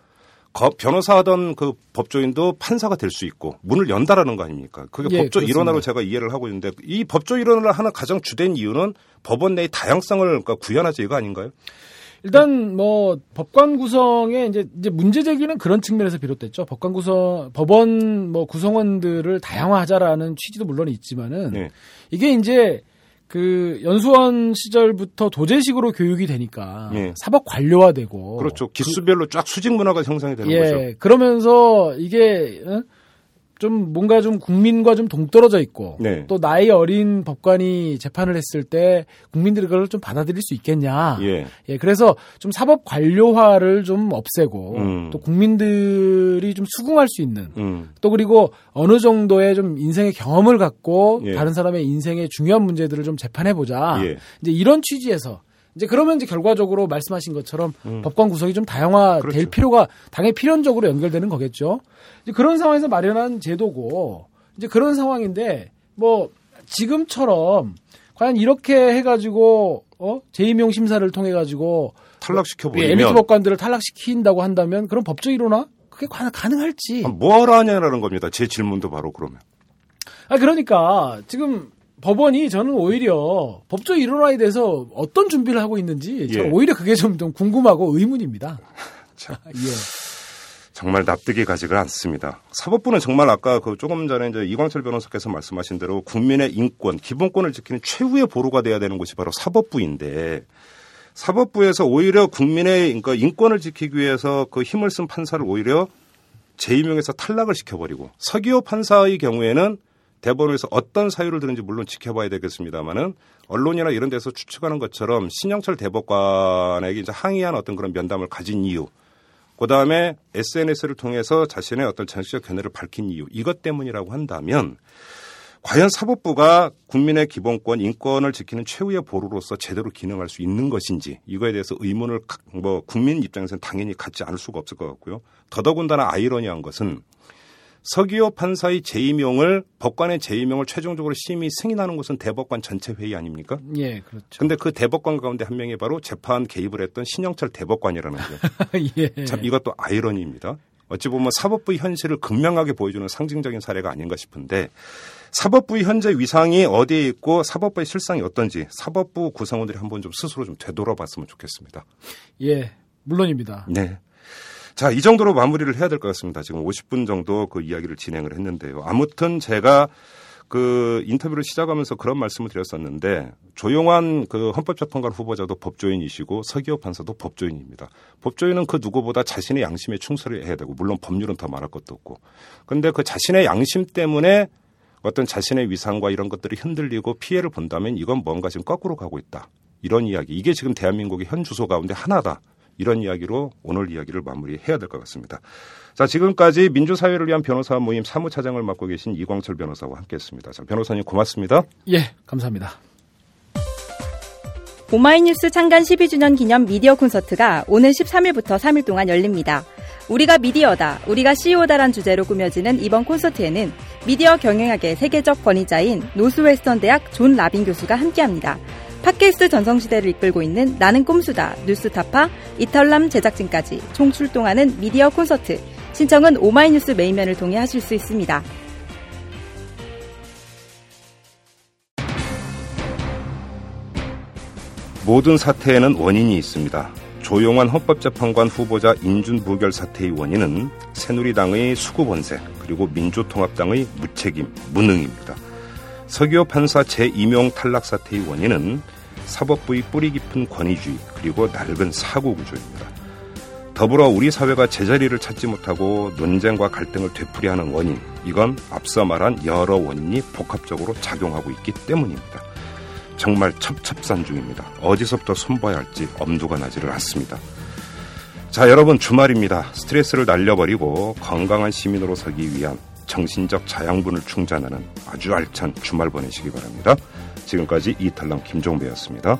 변호사 하던 그 법조인도 판사가 될 수 있고 문을 연다라는 거 아닙니까? 그게 예, 법조 그렇습니다. 일원화로 제가 이해를 하고 있는데 이 법조 일원화를 하는 가장 주된 이유는 법원 내의 다양성을 그러니까 구현하자 이거 아닌가요? 일단 뭐 법관 구성에 이제 이제 문제 제기는 그런 측면에서 비롯됐죠. 법관 구성 법원 뭐 구성원들을 다양화하자라는 취지도 물론 있지만은 네. 이게 이제 그 연수원 시절부터 도제식으로 교육이 되니까 예. 사법 관료화되고 그렇죠 기수별로 쫙 수직 문화가 형성이 되는 예. 거죠. 그러면서 이게 어? 좀 뭔가 좀 국민과 좀 동떨어져 있고 네. 또 나이 어린 법관이 재판을 했을 때 국민들이 그걸 좀 받아들일 수 있겠냐. 예. 예 그래서 좀 사법 관료화를 좀 없애고 음. 또 국민들이 좀 수긍할 수 있는 음. 또 그리고 어느 정도의 좀 인생의 경험을 갖고 예. 다른 사람의 인생의 중요한 문제들을 좀 재판해 보자. 예. 이제 이런 취지에서 이제 그러면 이제 결과적으로 말씀하신 것처럼 음. 법관 구성이 좀 다양화될 그렇죠. 필요가 당연히 필연적으로 연결되는 거겠죠. 이제 그런 상황에서 마련한 제도고 이제 그런 상황인데 뭐 지금처럼 과연 이렇게 해가지고 어 재임용 심사를 통해 가지고 탈락시켜 버리면 에미트 법관들을 탈락시킨다고 한다면 그럼 법적 이론화 그게 과연 가능할지 아, 뭐하러 하냐라는 겁니다. 제 질문도 바로 그러면. 아 그러니까 지금 법원이 저는 오히려 법적 이론화에 대해서 어떤 준비를 하고 있는지 예. 오히려 그게 좀, 좀 궁금하고 의문입니다. 자, 예. 정말 납득이 가지가 않습니다. 사법부는 정말 아까 그 조금 전에 이제 이광철 변호사께서 말씀하신 대로 국민의 인권, 기본권을 지키는 최후의 보루가 돼야 되는 곳이 바로 사법부인데 사법부에서 오히려 국민의 그러니까 인권을 지키기 위해서 그 힘을 쓴 판사를 오히려 재임용해서 탈락을 시켜버리고 서기호 판사의 경우에는 대법원에서 어떤 사유를 들은지 물론 지켜봐야 되겠습니다만은 언론이나 이런 데서 추측하는 것처럼 신영철 대법관에게 이제 항의한 어떤 그런 면담을 가진 이유 그 다음에 SNS를 통해서 자신의 어떤 정치적 견해를 밝힌 이유 이것 때문이라고 한다면 과연 사법부가 국민의 기본권, 인권을 지키는 최후의 보루로서 제대로 기능할 수 있는 것인지 이거에 대해서 의문을 뭐 국민 입장에서는 당연히 갖지 않을 수가 없을 것 같고요. 더더군다나 아이러니한 것은 서기호 판사의 재임용을 법관의 재임용을 최종적으로 심의 승인하는 것은 대법관 전체 회의 아닙니까? 예, 그렇죠. 근데 그 대법관 가운데 한 명이 바로 재판 개입을 했던 신영철 대법관이라는 거죠. 예. 참 이것도 아이러니입니다. 어찌 보면 사법부의 현실을 극명하게 보여주는 상징적인 사례가 아닌가 싶은데 사법부의 현재 위상이 어디에 있고 사법부의 실상이 어떤지 사법부 구성원들이 한번 좀 스스로 좀 되돌아봤으면 좋겠습니다. 예, 물론입니다. 네. 자, 이 정도로 마무리를 해야 될 것 같습니다. 지금 50분 정도 그 이야기를 진행을 했는데요. 아무튼 제가 그 인터뷰를 시작하면서 그런 말씀을 드렸었는데 조용한 그 헌법재판관 후보자도 법조인이시고 서기호 판사도 법조인입니다. 법조인은 그 누구보다 자신의 양심에 충실을 해야 되고 물론 법률은 더 말할 것도 없고 근데 그 자신의 양심 때문에 어떤 자신의 위상과 이런 것들이 흔들리고 피해를 본다면 이건 뭔가 지금 거꾸로 가고 있다. 이런 이야기. 이게 지금 대한민국의 현 주소 가운데 하나다. 이런 이야기로 오늘 이야기를 마무리해야 될 것 같습니다. 자, 지금까지 민주사회를 위한 변호사 모임 사무차장을 맡고 계신 이광철 변호사와 함께했습니다. 자, 변호사님 고맙습니다. 예, 감사합니다. 오마이뉴스 창간 12주년 기념 미디어 콘서트가 오늘 13일부터 3일 동안 열립니다. 우리가 미디어다, 우리가 CEO다란 주제로 꾸며지는 이번 콘서트에는 미디어 경영학의 세계적 권위자인 노스웨스턴 대학 존 라빈 교수가 함께합니다. 팟캐스트 전성시대를 이끌고 있는 나는 꼼수다, 뉴스타파, 이탈람 제작진까지 총 출동하는 미디어 콘서트. 신청은 오마이뉴스 메인면을 통해 하실 수 있습니다. 모든 사태에는 원인이 있습니다. 조용한 헌법재판관 후보자 인준 부결 사태의 원인은 새누리당의 수구본색 그리고 민주통합당의 무책임, 무능입니다. 서기호 판사 재임용 탈락 사태의 원인은 사법부의 뿌리 깊은 권위주의 그리고 낡은 사고 구조입니다. 더불어 우리 사회가 제자리를 찾지 못하고 논쟁과 갈등을 되풀이하는 원인, 이건 앞서 말한 여러 원인이 복합적으로 작용하고 있기 때문입니다. 정말 첩첩산중입니다. 어디서부터 손봐야 할지 엄두가 나지를 않습니다. 자, 여러분 주말입니다. 스트레스를 날려버리고 건강한 시민으로 서기 위한 정신적 자양분을 충전하는 아주 알찬 주말 보내시기 바랍니다. 지금까지 이탈남 김종배였습니다.